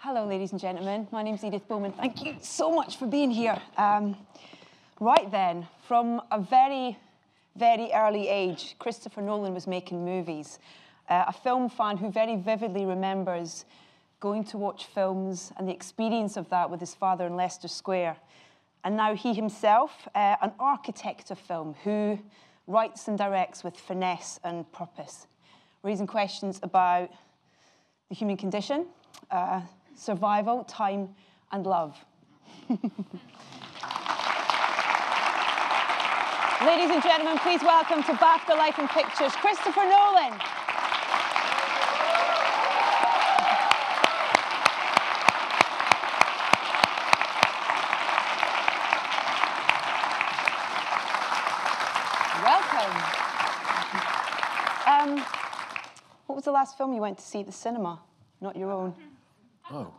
Hello, ladies and gentlemen. My name's Edith Bowman. Thank you so much for being here. Um, right then, from a very, very early age, Christopher Nolan was making movies. Uh, a film fan who very vividly remembers going to watch films and the experience of that with his father in Leicester Square. And now he himself, uh, an architect of film who writes and directs with finesse and purpose, raising questions about the human condition, uh, survival, time, and love. Ladies and gentlemen, please welcome to BAFTA Life in Pictures, Christopher Nolan. Welcome. Um, what was the last film you went to see at the cinema? Not your own. Oh.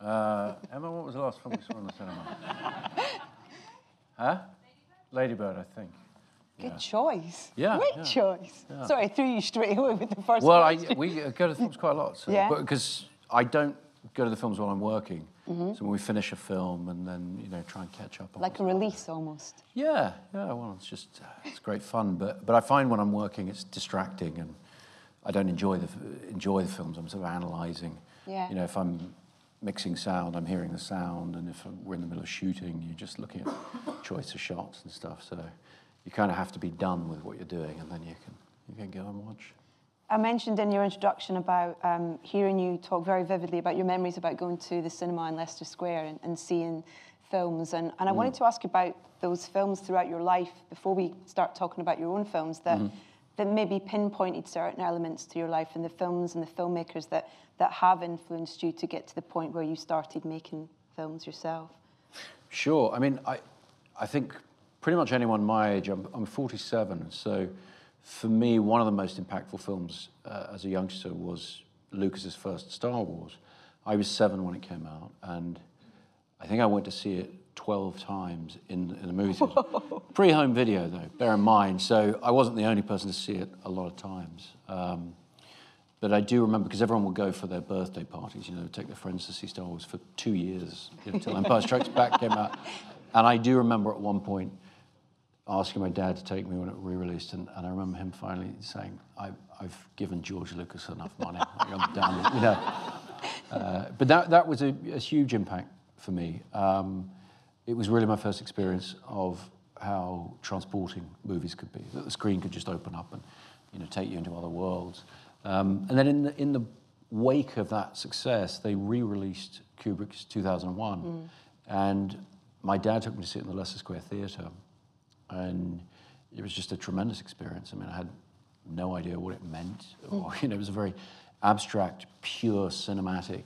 uh, Emma, what was the last film we saw in the cinema? huh? Ladybird, I think. Good Yeah. choice. Yeah, Great yeah, choice. yeah. Sorry, I threw you straight away with the first Well, I, we uh, go to films quite a lot. So, Yeah. Because I don't go to the films while I'm working. Mm-hmm. So when we finish a film and then, you know, try and catch up on like a release almost. Yeah, yeah, well, it's just, uh, it's great fun. But, but I find when I'm working, it's distracting and I don't enjoy the, enjoy the films. I'm sort of analysing. Yeah. You know, if I'm mixing sound, I'm hearing the sound. And if we're in the middle of shooting, you're just looking at choice of shots and stuff. So you kind of have to be done with what you're doing and then you can, you can go and watch. I mentioned in your introduction about um, hearing you talk very vividly about your memories about going to the cinema in Leicester Square and, and seeing films. And, and I wanted to ask you about those films throughout your life before we start talking about your own films that, that maybe pinpointed certain elements to your life and the films and the filmmakers that, that have influenced you to get to the point where you started making films yourself. Sure. I mean, I, I think pretty much anyone my age, I'm, I'm 47, so for me, one of the most impactful films uh, as a youngster was Lucas's first Star Wars. I was seven when it came out, and I think I went to see it 12 times in, in the movie theater. Pre-home video, though, bear in mind. So I wasn't the only person to see it a lot of times. Um, but I do remember because everyone would go for their birthday parties, you know, take their friends to see Star Wars for two years you know, until Empire Strikes Back came out. And I do remember at one point asking my dad to take me when it re-released, and, and I remember him finally saying, I, "I've given George Lucas enough money. Like, I'm done." You know. Uh, but that that was a, a huge impact for me. Um, it was really my first experience of how transporting movies could be. That the screen could just open up and you know take you into other worlds. Um, and then in the, in the wake of that success, they re-released Kubrick's 2001, and my dad took me to see it in the Leicester Square Theatre, and it was just a tremendous experience. I mean, I had no idea what it meant, or you know, it was a very abstract, pure cinematic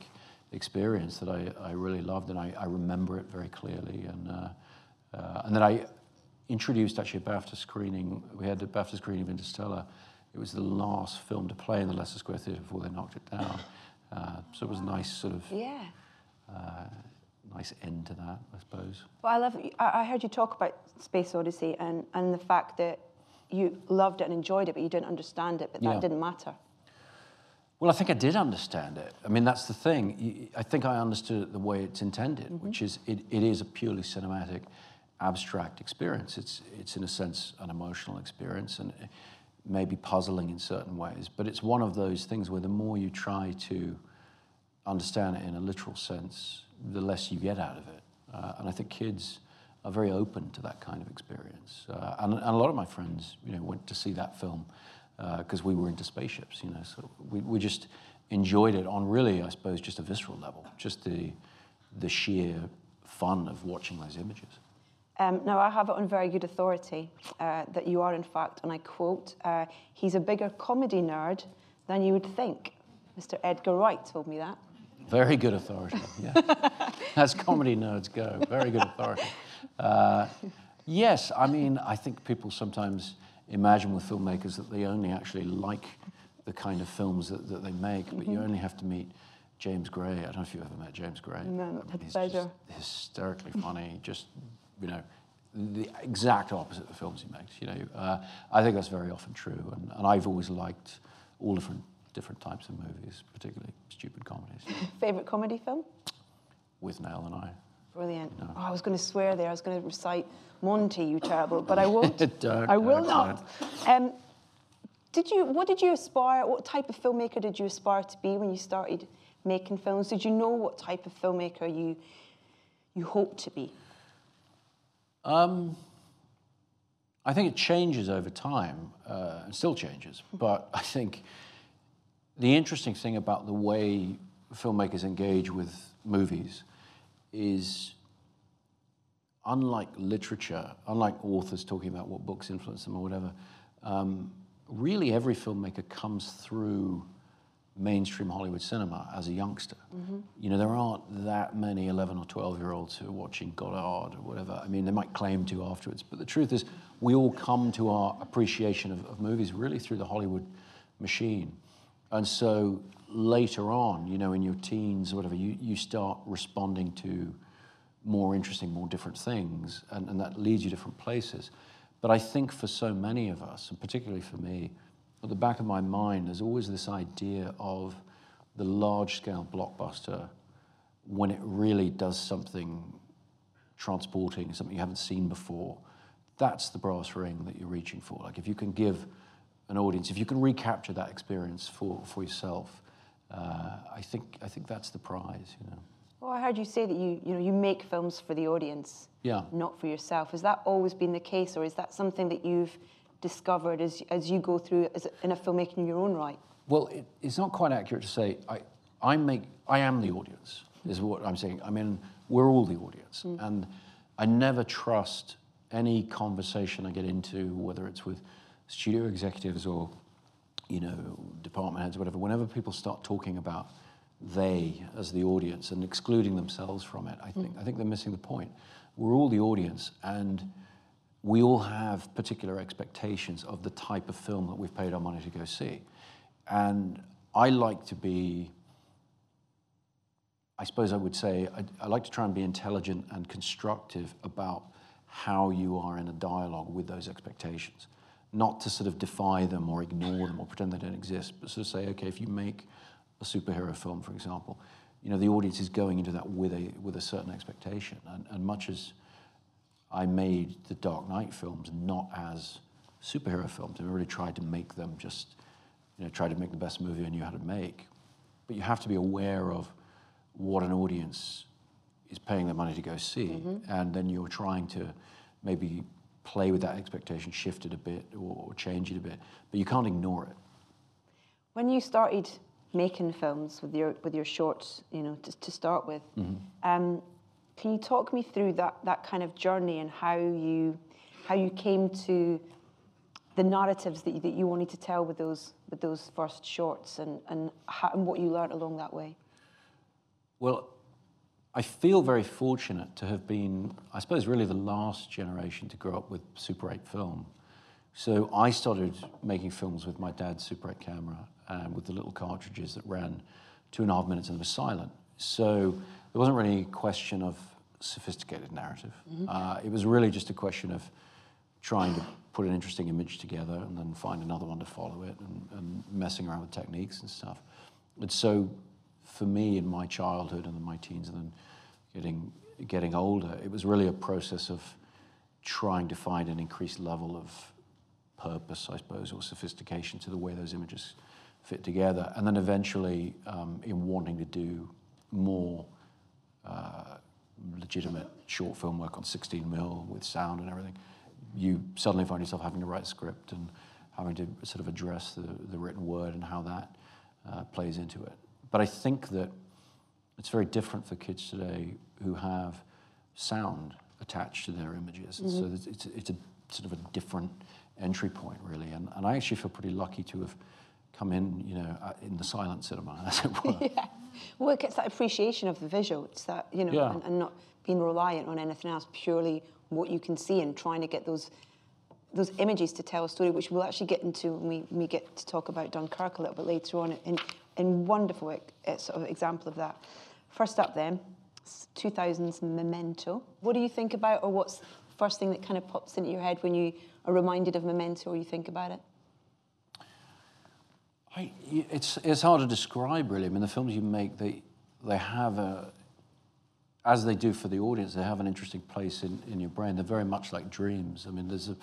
experience that I, I really loved, and I, I remember it very clearly. And uh, uh, and then I introduced actually a BAFTA screening. We had a BAFTA screening of Interstellar. It was the last film to play in the Leicester Square Theatre before they knocked it down. Uh, so it was a nice sort of Yeah. uh, nice end to that, I suppose. Well, I love. I I heard you talk about Space Odyssey and, and the fact that you loved it and enjoyed it, but you didn't understand it. But that Yeah. didn't matter. Well, I think I did understand it. I mean, that's the thing. I think I understood it the way it's intended, which is it, it is a purely cinematic, abstract experience. It's, it's, in a sense, an emotional experience and it may be puzzling in certain ways. But it's one of those things where the more you try to understand it in a literal sense, the less you get out of it. Uh, and I think kids are very open to that kind of experience. Uh, and, and a lot of my friends, you know, went to see that film because we were into spaceships, you know. So we, we just enjoyed it on really, I suppose, just a visceral level, just the, the sheer fun of watching those images. Um, now, I have it on very good authority uh, that you are, in fact, and I quote, uh, he's a bigger comedy nerd than you would think. Mr. Edgar Wright told me that. Very good authority, yeah. As comedy nerds go, very good authority. Uh, yes, I mean, I think people sometimes imagine with filmmakers that they only actually like the kind of films that, that they make, but you only have to meet James Gray. I don't know if you've ever met James Gray. No, not He's pleasure. hysterically funny, just, you know, the exact opposite of the films he makes, you know. Uh, I think that's very often true, and, and I've always liked all different different types of movies, particularly stupid comedies, Favorite comedy film? Withnail and I. Brilliant. Oh, I was going to swear there. I was going to recite Monty, you terrible, but I won't. Don't, I will not. Um, did you? What did you aspire? What type of filmmaker did you aspire to be when you started making films? Did you know what type of filmmaker you you hoped to be? Um, I think it changes over time, uh, and still changes. But I think the interesting thing about the way filmmakers engage with movies is, unlike literature, unlike authors talking about what books influence them or whatever, um, really every filmmaker comes through mainstream Hollywood cinema as a youngster. You know, there aren't that many 11 or 12 year olds who are watching Godard or whatever. I mean, they might claim to afterwards, but the truth is, we all come to our appreciation of, of movies really through the Hollywood machine. And so later on, you know, in your teens or whatever, you, you start responding to more interesting, more different things, and, and that leads you to different places. But I think for so many of us, and particularly for me, at the back of my mind, there's always this idea of the large scale blockbuster when it really does something transporting, something you haven't seen before. That's the brass ring that you're reaching for. Like if you can give an audience, if you can recapture that experience for, for yourself, uh, I think I think that's the prize. You know. Well, I heard you say that you you know you make films for the audience, Yeah. not for yourself. Has that always been the case, or is that something that you've discovered as as you go through as in a filmmaking in your own right? Well, it, it's not quite accurate to say I, I make, I am the audience, is what I'm saying. I mean, we're all the audience. And I never trust any conversation I get into, whether it's with studio executives or, you know, department heads, whatever, whenever people start talking about they as the audience and excluding themselves from it, I hmm. think, I think they're missing the point. We're all the audience and we all have particular expectations of the type of film that we've paid our money to go see. And I like to be, I suppose I would say, I, I like to try and be intelligent and constructive about how you are in a dialogue with those expectations. Not to sort of defy them or ignore them or pretend they don't exist, but sort of say, okay, if you make a superhero film, for example, you know, the audience is going into that with a, with a certain expectation. And, and much as I made the Dark Knight films not as superhero films. I really tried to make them just, you know, try to make the best movie I knew how to make. But you have to be aware of what an audience is paying their money to go see, mm-hmm. and then you're trying to maybe play with that expectation, shift it a bit, or, or change it a bit. But you can't ignore it. When you started making films with your with your shorts, you know, to, to start with, um, can you talk me through that that kind of journey and how you how you came to the narratives that you, that you wanted to tell with those with those first shorts and and, how, and what you learned along that way? Well, I feel very fortunate to have been, I suppose, really the last generation to grow up with Super 8 film. So I started making films with my dad's Super 8 camera and with the little cartridges that ran two and a half minutes and were silent. So there wasn't really any question of sophisticated narrative. Uh, it was really just a question of trying to put an interesting image together and then find another one to follow it and, and messing around with techniques and stuff. And so for me in my childhood and in my teens and then getting, getting older, it was really a process of trying to find an increased level of purpose, I suppose, or sophistication to the way those images fit together. And then eventually, um, in wanting to do more uh, legitimate short film work on 16 mil with sound and everything, you suddenly find yourself having to write script and having to sort of address the, the written word and how that uh, plays into it. But I think that it's very different for kids today who have sound attached to their images. So it's, it's, it's a sort of a different entry point, really. And, and I actually feel pretty lucky to have come in, you know, uh, in the silent cinema, as it were. yeah. Well, it's that appreciation of the visual. It's that, you know, Yeah. and, and not being reliant on anything else, purely what you can see and trying to get those those images to tell a story, which we'll actually get into when we, when we get to talk about Dunkirk a little bit later on, and, and wonderful uh, sort of example of that. First up then, s- 2000's Memento. What do you think about, or what's first thing that kind of pops into your head when you are reminded of Memento or you think about it? I, it's, it's hard to describe, really. I mean, the films you make, they, they have a, as they do for the audience, they have an interesting place in, in your brain. They're very much like dreams. I mean, there's a,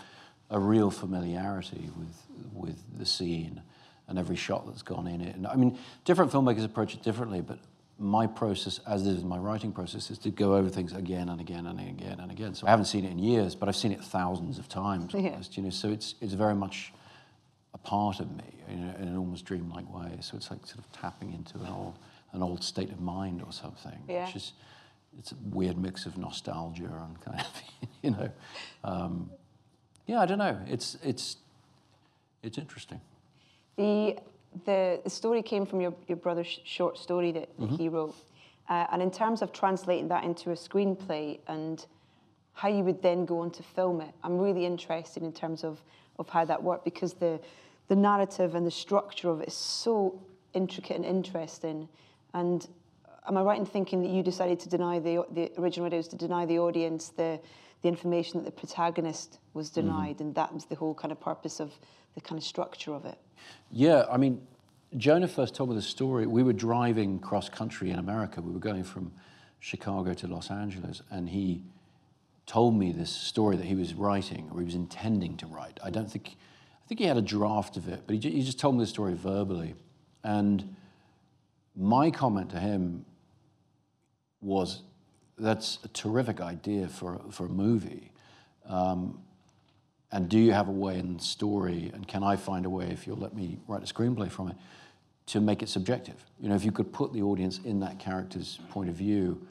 a real familiarity with, with the scene and every shot that's gone in it. And I mean, different filmmakers approach it differently, but my process, as is my writing process, is to go over things again and again and again and again. So I haven't seen it in years, but I've seen it thousands of times. Yeah. Almost, you know, so it's it's very much a part of me in, a, in an almost dreamlike way. So it's like sort of tapping into an old an old state of mind or something. Yeah. Which is it's a weird mix of nostalgia and kind of you know, um, yeah. I don't know. It's it's it's interesting. The, the, the story came from your, your brother's short story that, that he wrote. Uh, and in terms of translating that into a screenplay and how you would then go on to film it, I'm really interested in terms of, of how that worked because the, the narrative and the structure of it is so intricate and interesting. And am I right in thinking that you decided to deny the, the original idea was to deny the audience the, the information that the protagonist was denied, and that was the whole kind of purpose of the kind of structure of it? Yeah, I mean, Jonah first told me the story. We were driving cross country in America. We were going from Chicago to Los Angeles, and he told me this story that he was writing or he was intending to write. I don't think, I think he had a draft of it, but he, he just told me the story verbally. And my comment to him was, "That's a terrific idea for for a movie." Um, and do you have a way in the story and can i find a way if you'll let me write a screenplay from it to make it subjective? You know if you could put the audience in that character's point of view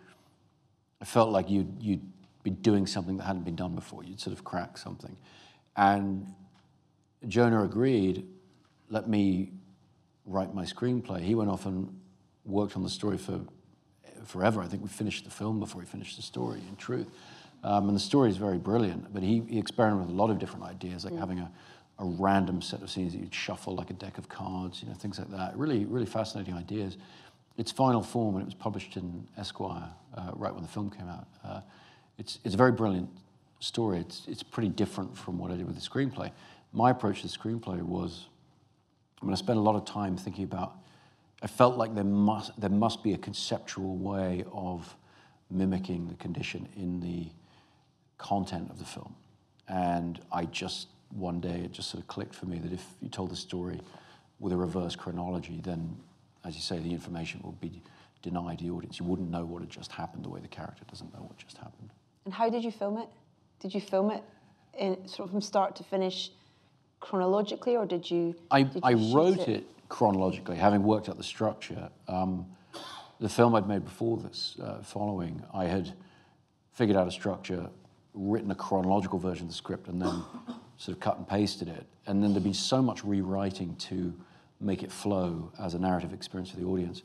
i felt like you'd, you'd be doing something that hadn't been done before. You'd sort of crack something. And jonah agreed let me write my screenplay. He went off and worked on the story for forever. I think we finished the film before he finished the story in truth um, and the story is very brilliant, but he, he experimented with a lot of different ideas, like having a, a random set of scenes that you'd shuffle like a deck of cards, you know, things like that. Really, really fascinating ideas. Its final form, when it was published in Esquire, uh, right when the film came out, uh, it's, it's a very brilliant story. It's, it's pretty different from what I did with the screenplay. My approach to the screenplay was, I mean, I spent a lot of time thinking about, I felt like there must, there must be a conceptual way of mimicking the condition in the content of the film. And I just, one day, it just sort of clicked for me that if you told the story with a reverse chronology, then, as you say, the information would be denied the audience. You wouldn't know what had just happened the way the character doesn't know what just happened. And how did you film it? Did you film it in, sort of from start to finish chronologically, or did you? I, did you I wrote it? chronologically, having worked out the structure. Um, the film I'd made before this, uh, following, I had figured out a structure, written a chronological version of the script, and then sort of cut and pasted it. And then there'd been so much rewriting to make it flow as a narrative experience for the audience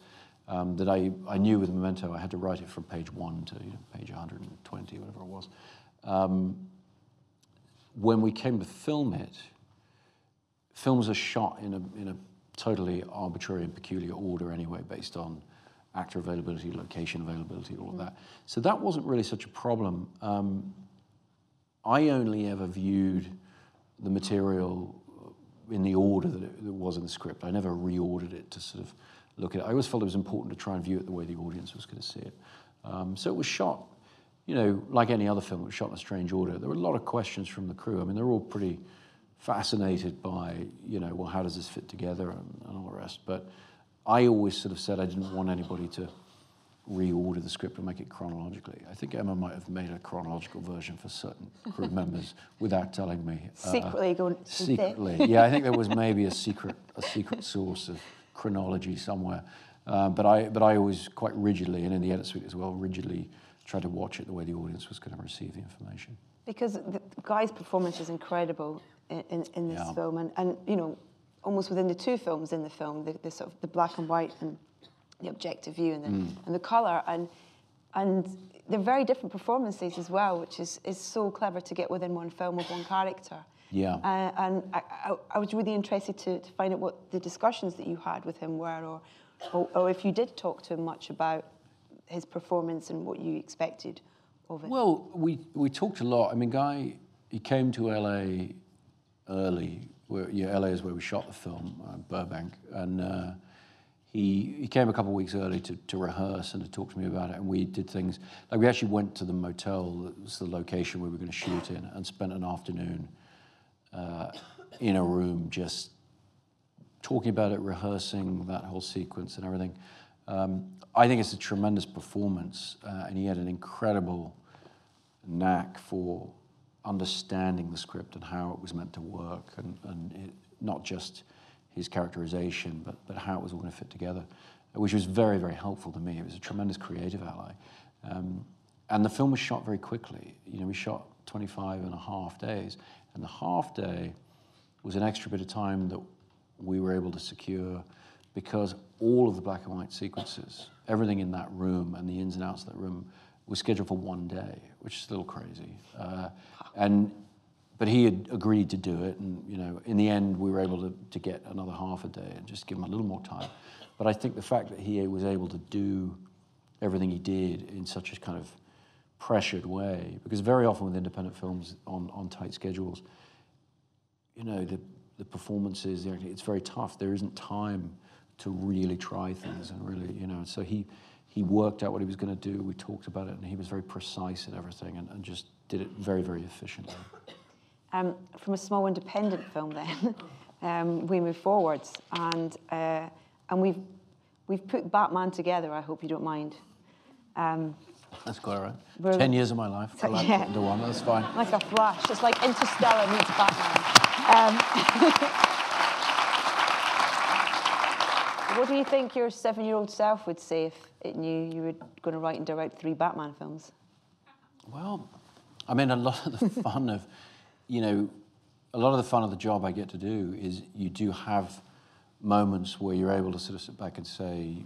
um, that I, I knew with Memento I had to write it from page one to you know, page 120, whatever it was. Um, when we came to film it, films are shot in a, in a totally arbitrary and peculiar order anyway, based on actor availability, location availability, all of that. So that wasn't really such a problem. Um, I only ever viewed the material in the order that it, was in the script. I never reordered it to sort of look at it. I always felt it was important to try and view it the way the audience was going to see it. Um, so it was shot, you know, like any other film, it was shot in a strange order. There were a lot of questions from the crew. I mean, they're all pretty fascinated by, you know, well, how does this fit together and, and all the rest. But I always sort of said I didn't want anybody to reorder the script and make it chronologically. I think Emma might have made a chronological version for certain crew members without telling me. Uh, Secretly going. secretly, yeah, I think there was maybe a secret, a secret source of chronology somewhere. Uh, but I, but I always quite rigidly, and in the edit suite as well, rigidly tried to watch it the way the audience was going to receive the information. Because the guy's performance is incredible in, in, in this Yeah. film, and, and you know, almost within the two films in the film, the, the sort of the black and white and the objective view and the, Mm. and the color, and and they're very different performances as well, which is, is so clever to get within one film with one character. Yeah. Uh, and I, I, I was really interested to, to find out what the discussions that you had with him were, or, or, or if you did talk to him much about his performance and what you expected of it. Well, we, we talked a lot. I mean, Guy, he came to LA early where yeah, LA is where we shot the film, uh, Burbank, and uh, he he came a couple of weeks early to, to rehearse and to talk to me about it. And we did things like we actually went to the motel that was the location we were going to shoot in, and spent an afternoon uh, in a room just talking about it, rehearsing that whole sequence and everything. Um, I think it's a tremendous performance, uh, and he had an incredible knack for understanding the script and how it was meant to work, and, and it, not just his characterization, but, but how it was all going to fit together, which was very, very helpful to me. It was a tremendous creative ally. Um, and the film was shot very quickly. You know, we shot 25 and a half days, and the half day was an extra bit of time that we were able to secure because all of the black and white sequences, everything in that room and the ins and outs of that room was scheduled for one day, which is a little crazy. Uh, and but he had agreed to do it, and you know, in the end, we were able to, to get another half a day and just give him a little more time. But I think the fact that he was able to do everything he did in such a kind of pressured way, because very often with independent films on, on tight schedules, you know, the, the performances, it's very tough. There isn't time to really try things and really, you know. So he, he worked out what he was going to do. We talked about it, and he was very precise in everything and, and just did it very, very efficiently. Um, from a small independent film, then um, we move forwards, and uh, and we've we've put Batman together. I hope you don't mind. Um, that's quite all right. Ten years of my life. Like yeah. into one. That's fine. Like a flash. It's like Interstellar meets Batman. Um, what do you think your seven-year-old self would say if it knew you were going to write and direct three Batman films? Well, I mean, a lot of the fun of, you know, a lot of the fun of the job I get to do is you do have moments where you're able to sort of sit back and say,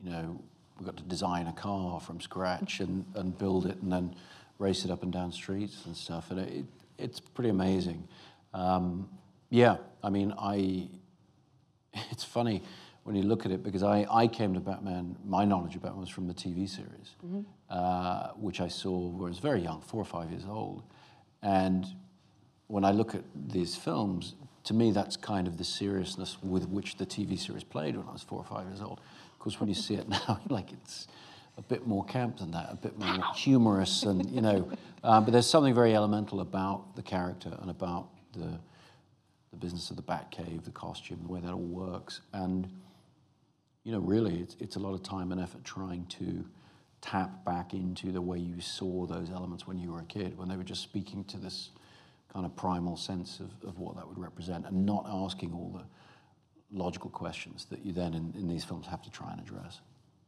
you know, we've got to design a car from scratch and, and build it and then race it up and down streets and stuff. And it, it's pretty amazing. Um, yeah, I mean, I. It's funny when you look at it because I, I came to Batman. My knowledge of Batman was from the TV series, mm-hmm. uh, which I saw when I was very young, four or five years old, and when I look at these films, to me that's kind of the seriousness with which the TV series played when I was four or five years old. Of course, when you see it now, like it's a bit more camp than that, a bit more humorous, and you know. Uh, but there's something very elemental about the character and about the, the business of the Batcave, the costume, the way that all works. And, you know, really, it's, it's a lot of time and effort trying to tap back into the way you saw those elements when you were a kid, when they were just speaking to this kind of primal sense of, of what that would represent and not asking all the logical questions that you then in, in these films have to try and address.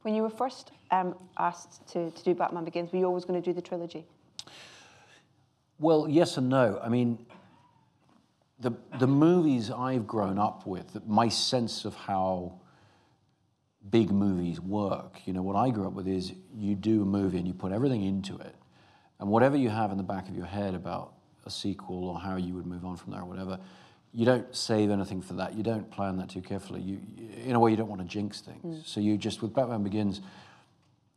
When you were first um, asked to, to do Batman Begins, were you always going to do the trilogy? Well, yes and no. I mean, the, the movies I've grown up with, my sense of how big movies work, you know, what I grew up with is you do a movie and you put everything into it, and whatever you have in the back of your head about a sequel or how you would move on from there or whatever, you don't save anything for that. You don't plan that too carefully. You, in a way, you don't want to jinx things. Mm. So you just, with Batman Begins,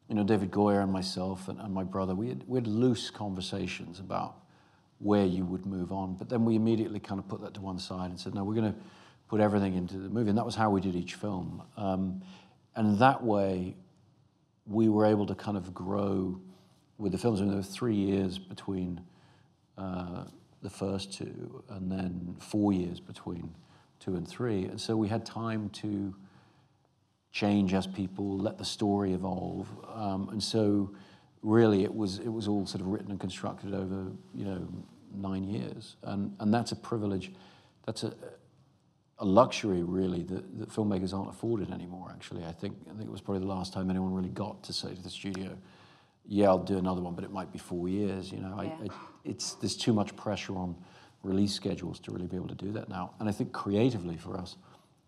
you know, David Goyer and myself and, and my brother, we had, we had loose conversations about where you would move on. But then we immediately kind of put that to one side and said, no, we're going to put everything into the movie. And that was how we did each film. Um, and that way, we were able to kind of grow with the films. I mean, there were three years between uh, the first two, and then four years between two and three. And so we had time to change as people, let the story evolve. Um, and so really it was it was all sort of written and constructed over you know nine years, and and that's a privilege, that's a a luxury really that, that filmmakers aren't afforded anymore. Actually, I think I think it was probably the last time anyone really got to say to the studio, "Yeah, I'll do another one, but it might be four years." You know, yeah. I, I, it's there's too much pressure on release schedules to really be able to do that now. And I think creatively for us,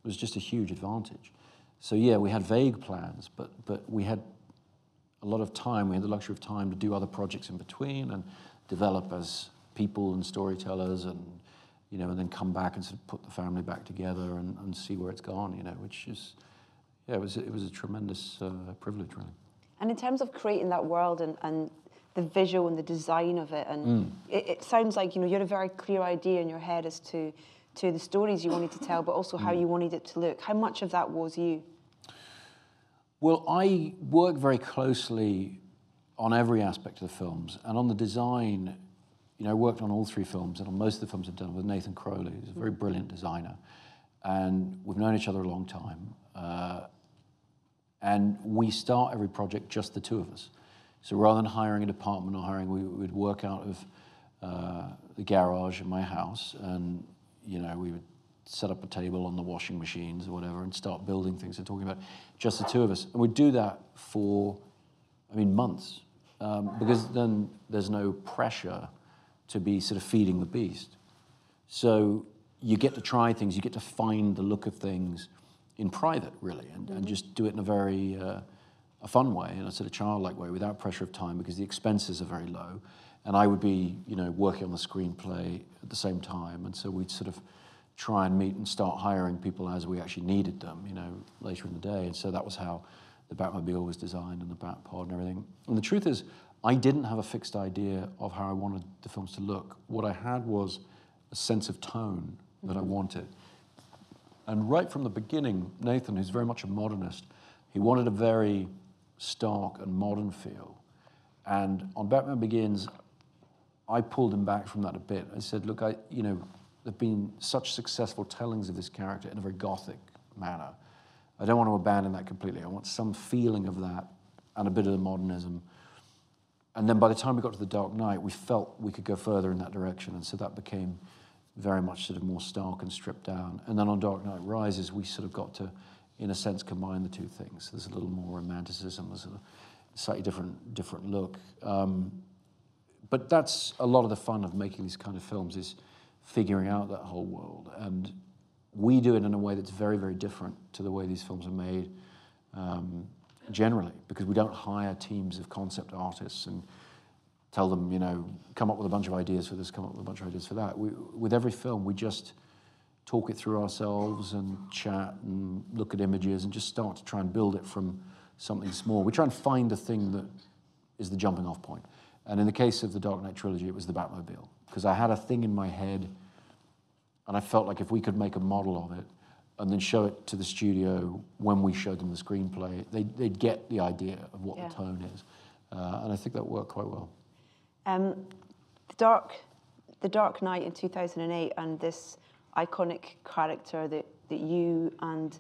it was just a huge advantage. So yeah, we had vague plans, but but we had a lot of time. We had the luxury of time to do other projects in between and develop as people and storytellers and you know, and then come back and sort of put the family back together and, and see where it's gone, you know, which is, yeah, it was, it was a tremendous uh, privilege, really. And in terms of creating that world and, and the visual and the design of it, and mm. it, it, sounds like, you know, you had a very clear idea in your head as to to the stories you wanted to tell, but also how you wanted it to look. How much of that was you? Well, I work very closely on every aspect of the films, and on the design, you know, I worked on all three films, and on most of the films I've done with Nathan Crowley, who's a very brilliant designer, and we've known each other a long time. Uh, and we start every project just the two of us. So rather than hiring a department or hiring, we would work out of uh, the garage in my house, and you know, we would set up a table on the washing machines or whatever and start building things and talking about just the two of us. And we'd do that for, I mean, months, um, because then there's no pressure to be sort of feeding the beast. So you get to try things, you get to find the look of things in private, really, and, mm-hmm. and just do it in a very uh, a fun way, in a sort of childlike way, without pressure of time, because the expenses are very low. And I would be, you know, working on the screenplay at the same time, and so we'd sort of try and meet and start hiring people as we actually needed them, you know, later in the day. And so that was how the Batmobile was designed and the Batpod and everything. And the truth is, I didn't have a fixed idea of how I wanted the films to look. What I had was a sense of tone that I mm-hmm. wanted. And right from the beginning, Nathan, who's very much a modernist, he wanted a very stark and modern feel. And on Batman Begins, I pulled him back from that a bit. I said, look, I, you know, there have been such successful tellings of this character in a very gothic manner. I don't want to abandon that completely. I want some feeling of that and a bit of the modernism. And then by the time we got to The Dark Knight, we felt we could go further in that direction. And so that became very much sort of more stark and stripped down. And then on Dark Knight Rises, we sort of got to, in a sense, combine the two things. There's a little more romanticism, there's a slightly different, different look. Um, but that's a lot of the fun of making these kind of films is figuring out that whole world. And we do it in a way that's very, very different to the way these films are made um, generally, because we don't hire teams of concept artists and tell them, you know, come up with a bunch of ideas for this, come up with a bunch of ideas for that. We, with every film, we just talk it through ourselves and chat and look at images and just start to try and build it from something small. We try and find a thing that is the jumping off point. And in the case of the Dark Knight trilogy, it was the Batmobile, because I had a thing in my head, and I felt like if we could make a model of it and then show it to the studio when we showed them the screenplay, they'd, they'd get the idea of what yeah. the tone is. Uh, and I think that worked quite well. Um, the Dark, the Dark Knight in 2008, and this iconic character that, that you and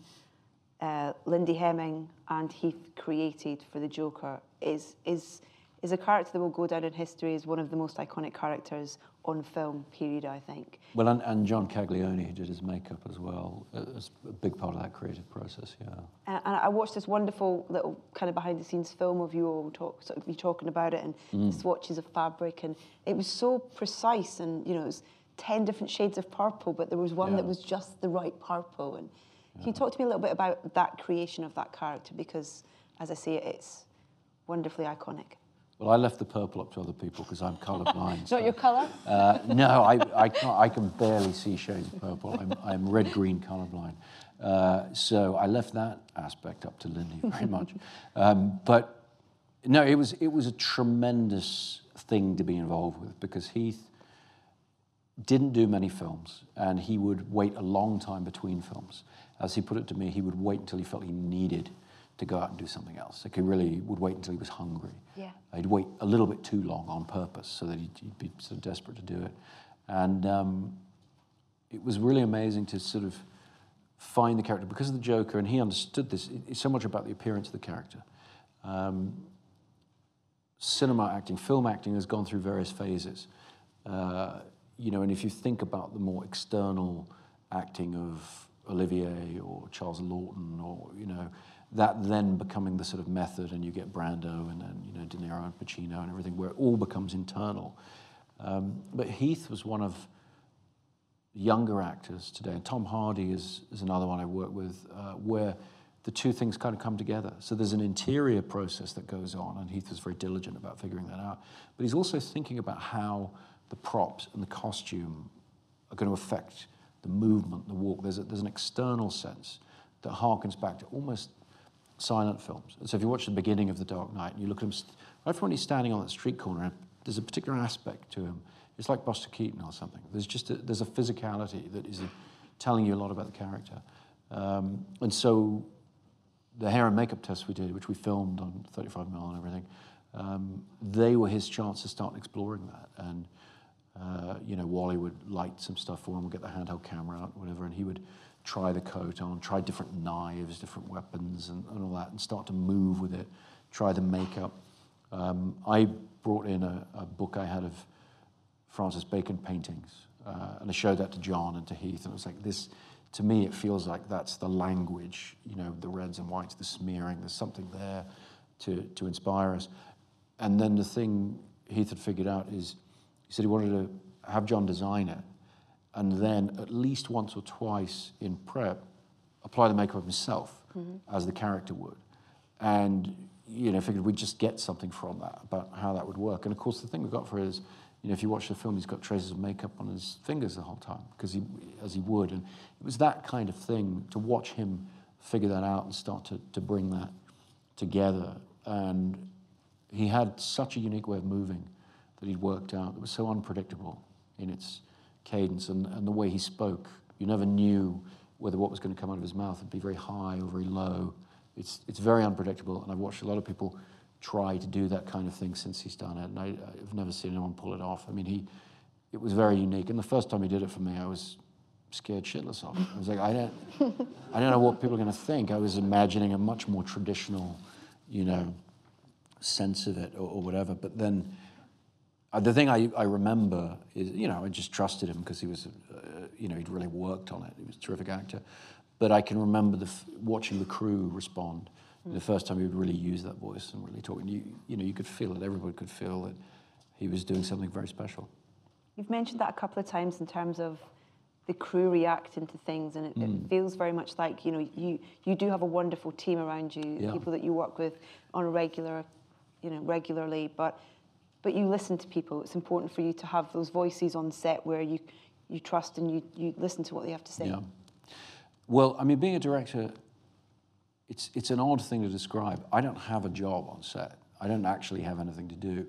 uh, Lindy Hemming and Heath created for the Joker is is is a character that will go down in history as one of the most iconic characters on film, period, I think. Well, and, and John Caglione, who did his makeup as well, is a big part of that creative process, yeah. And, and I watched this wonderful little kind of behind the scenes film of you all talk, sort of you talking about it and mm. the swatches of fabric, and it was so precise, and you know, it was 10 different shades of purple, but there was one yeah. that was just the right purple. And yeah. can you talk to me a little bit about that creation of that character? Because, as I say, it's wonderfully iconic. Well, I left the purple up to other people because I'm colourblind. so. Not your colour? Uh, no, I, I, can't, I can barely see shades of purple. I'm, I'm red-green colourblind. Uh, so I left that aspect up to Lindy very much. Um, but no, it was, it was a tremendous thing to be involved with because Heath didn't do many films and he would wait a long time between films. As he put it to me, he would wait until he felt he needed to go out and do something else. Like he really would wait until he was hungry. Yeah. He'd wait a little bit too long on purpose so that he'd, he'd be sort of desperate to do it. And um, it was really amazing to sort of find the character because of the Joker, and he understood this. It's so much about the appearance of the character. Um, cinema acting, film acting has gone through various phases. Uh, you know, and if you think about the more external acting of Olivier or Charles Laughton or, you know, that then becoming the sort of method, and you get Brando and then you know De Niro and Pacino and everything, where it all becomes internal. Um, but Heath was one of younger actors today, and Tom Hardy is, is another one I work with, uh, where the two things kind of come together. So there's an interior process that goes on, and Heath was very diligent about figuring that out. But he's also thinking about how the props and the costume are going to affect the movement, the walk. There's, a, there's an external sense that harkens back to almost silent films. And so if you watch the beginning of The Dark Knight and you look at him, right from when he's standing on that street corner, there's a particular aspect to him. It's like Buster Keaton or something. There's just a, there's a physicality that is telling you a lot about the character. Um, and so the hair and makeup tests we did, which we filmed on 35mm and everything, um, they were his chance to start exploring that. And, you know, Wally would light some stuff for him, would get the handheld camera out, whatever, and he would try the coat on, try different knives, different weapons, and, and all that, and start to move with it, try the makeup. Um, I brought in a, a, book I had of Francis Bacon paintings, uh, and I showed that to John and to Heath, and it was like this. To me, it feels like that's the language, you know, the reds and whites, the smearing. There's something there to to inspire us. And then the thing Heath had figured out is, he said he wanted to have John design it, and then at least once or twice in prep, apply the makeup himself mm-hmm. as the character would. And, you know, figured we'd just get something from that about how that would work. And of course, the thing we got for it is, you know, if you watch the film, he's got traces of makeup on his fingers the whole time, because he, as he would. And it was that kind of thing to watch him figure that out and start to, to bring that together. And he had such a unique way of moving that he'd worked out that was so unpredictable in its cadence and, and the way he spoke. You never knew whether what was going to come out of his mouth would be very high or very low. It's, it's very unpredictable, and I've watched a lot of people try to do that kind of thing since he's done it, and I, have never seen anyone pull it off. I mean, he, it was very unique, and the first time he did it for me, I was scared shitless of it. I was like, I don't, I don't know what people are going to think. I was imagining a much more traditional, you know, sense of it or, or whatever. But then the thing I, I remember is, you know, I just trusted him because he was, uh, you know, he'd really worked on it. He was a terrific actor. But I can remember the watching the crew respond. Mm. The first time he would really use that voice and really talk. And you, you know, you could feel it. Everybody could feel that he was doing something very special. You've mentioned that a couple of times in terms of the crew reacting to things, and it, mm. it, feels very much like you know you you do have a wonderful team around you, yeah. people that you work with on a regular you know, regularly, but but you listen to people. It's important for you to have those voices on set where you you trust and you you listen to what they have to say. Yeah. Well, I mean, being a director, it's it's an odd thing to describe. I don't have a job on set. I don't actually have anything to do.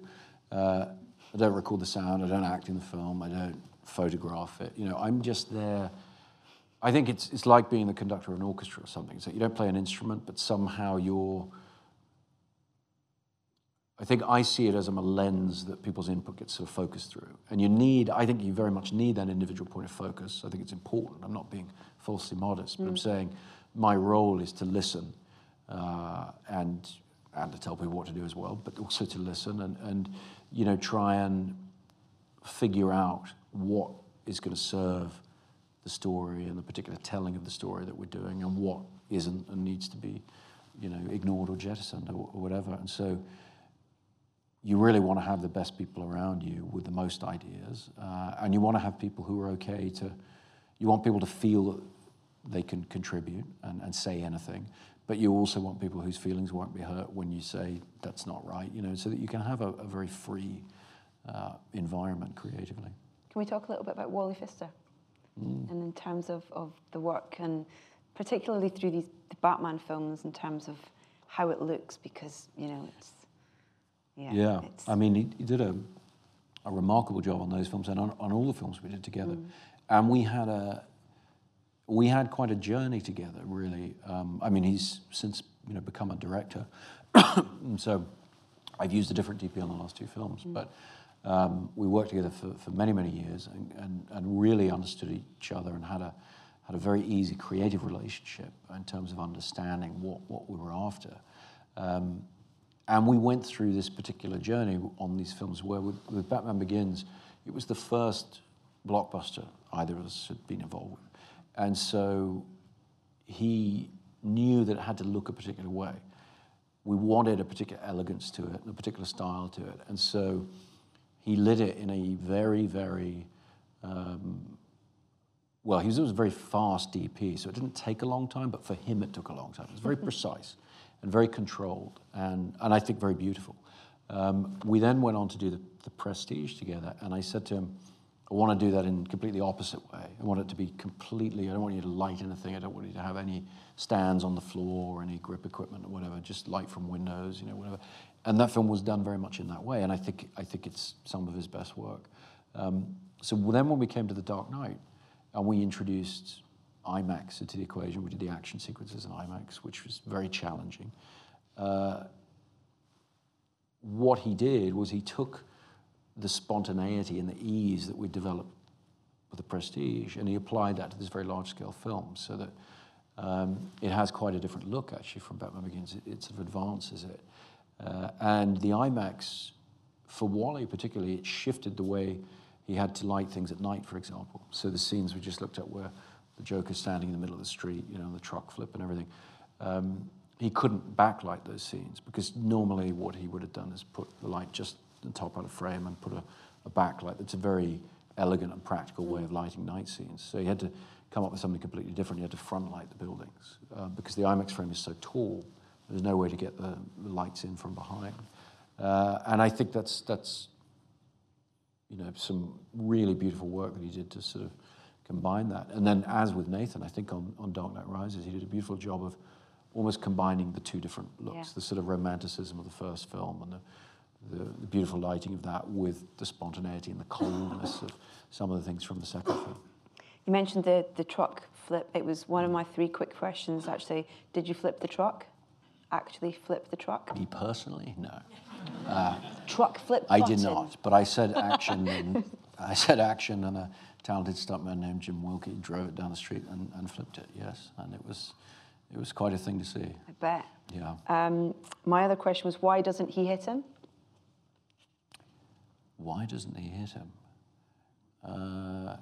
Uh, I don't record the sound. I don't act in the film. I don't photograph it. You know, I'm just there. I think it's it's like being the conductor of an orchestra or something. So you don't play an instrument, but somehow you're I think I see it as a lens that people's input gets sort of focused through. And you need, I think you very much need that individual point of focus. I think it's important. I'm not being falsely modest, but mm. I'm saying my role is to listen uh, and, and to tell people what to do as well, but also to listen and, and you know, try and figure out what is going to serve the story and the particular telling of the story that we're doing and what isn't and needs to be, you know, ignored or jettisoned or, or whatever. And so, you really want to have the best people around you with the most ideas, uh, and you want to have people who are okay to. You want people to feel that they can contribute and, and say anything, but you also want people whose feelings won't be hurt when you say that's not right. You know, so that you can have a, a very free uh, environment creatively. Can we talk a little bit about Wally Pfister, mm. and in terms of, of the work and particularly through these the Batman films in terms of how it looks because you know it's yeah, yeah. I mean, he, he, did a, a remarkable job on those films and on, on all the films we did together. Mm. And we had a we had quite a journey together, really. Um, I mean, he's since you know become a director, so I've used a different DP on the last two films, mm. but. Um, we worked together for, for many, many years and, and, and really understood each other and had a, had a very easy creative relationship in terms of understanding what, what we were after. Um, and we went through this particular journey on these films where, with, with, Batman Begins, it was the first blockbuster either of us had been involved with. And so he knew that it had to look a particular way. We wanted a particular elegance to it, a particular style to it. And so he lit it in a very, very, um, well, he was, was a very fast DP, so it didn't take a long time, but for him it took a long time. It was very precise and very controlled and, and I think very beautiful. Um, we then went on to do the, the Prestige together, and I said to him, I want to do that in completely opposite way. I want it to be completely, I don't want you to light anything. I don't want you to have any stands on the floor or any grip equipment or whatever, just light from windows, you know, whatever. and that film was done very much in that way, and I think I think it's some of his best work. Um, so then, when we came to The Dark Knight, and we introduced IMAX into the equation, we did the action sequences in IMAX, which was very challenging. Uh, what he did was he took the spontaneity and the ease that we developed with the Prestige, and he applied that to this very large-scale film, so that um, it has quite a different look actually from Batman Begins. It, it sort of advances it. Uh, and the IMAX, for Wally particularly, it shifted the way he had to light things at night, for example. So the scenes we just looked at where the Joker's standing in the middle of the street, you know, the truck flip and everything. Um, he couldn't backlight those scenes because normally what he would have done is put the light just on top of the frame and put a, a backlight. That's a very elegant and practical way of lighting night scenes. So he had to come up with something completely different. He had to front light the buildings uh, because the IMAX frame is so tall there's no way to get the, the lights in from behind. Uh, and I think that's, that's, you know, some really beautiful work that he did to sort of combine that. And then, as with Nathan, I think on, on Dark Knight Rises, he did a beautiful job of almost combining the two different looks yeah. the sort of romanticism of the first film and the, the, the, beautiful lighting of that with the spontaneity and the coldness of some of the things from the second film. You mentioned the, the truck flip. It was one of my three quick questions, actually. Did you flip the truck? actually flip the truck? Me personally, no. Uh, truck flip. I did not, but I said action. and I said action, and a talented stuntman named Jim Wilkey drove it down the street and, and flipped it. Yes, and it was it was quite a thing to see. I bet. Yeah. Um, my other question was, why doesn't he hit him? Why doesn't he hit him? Uh,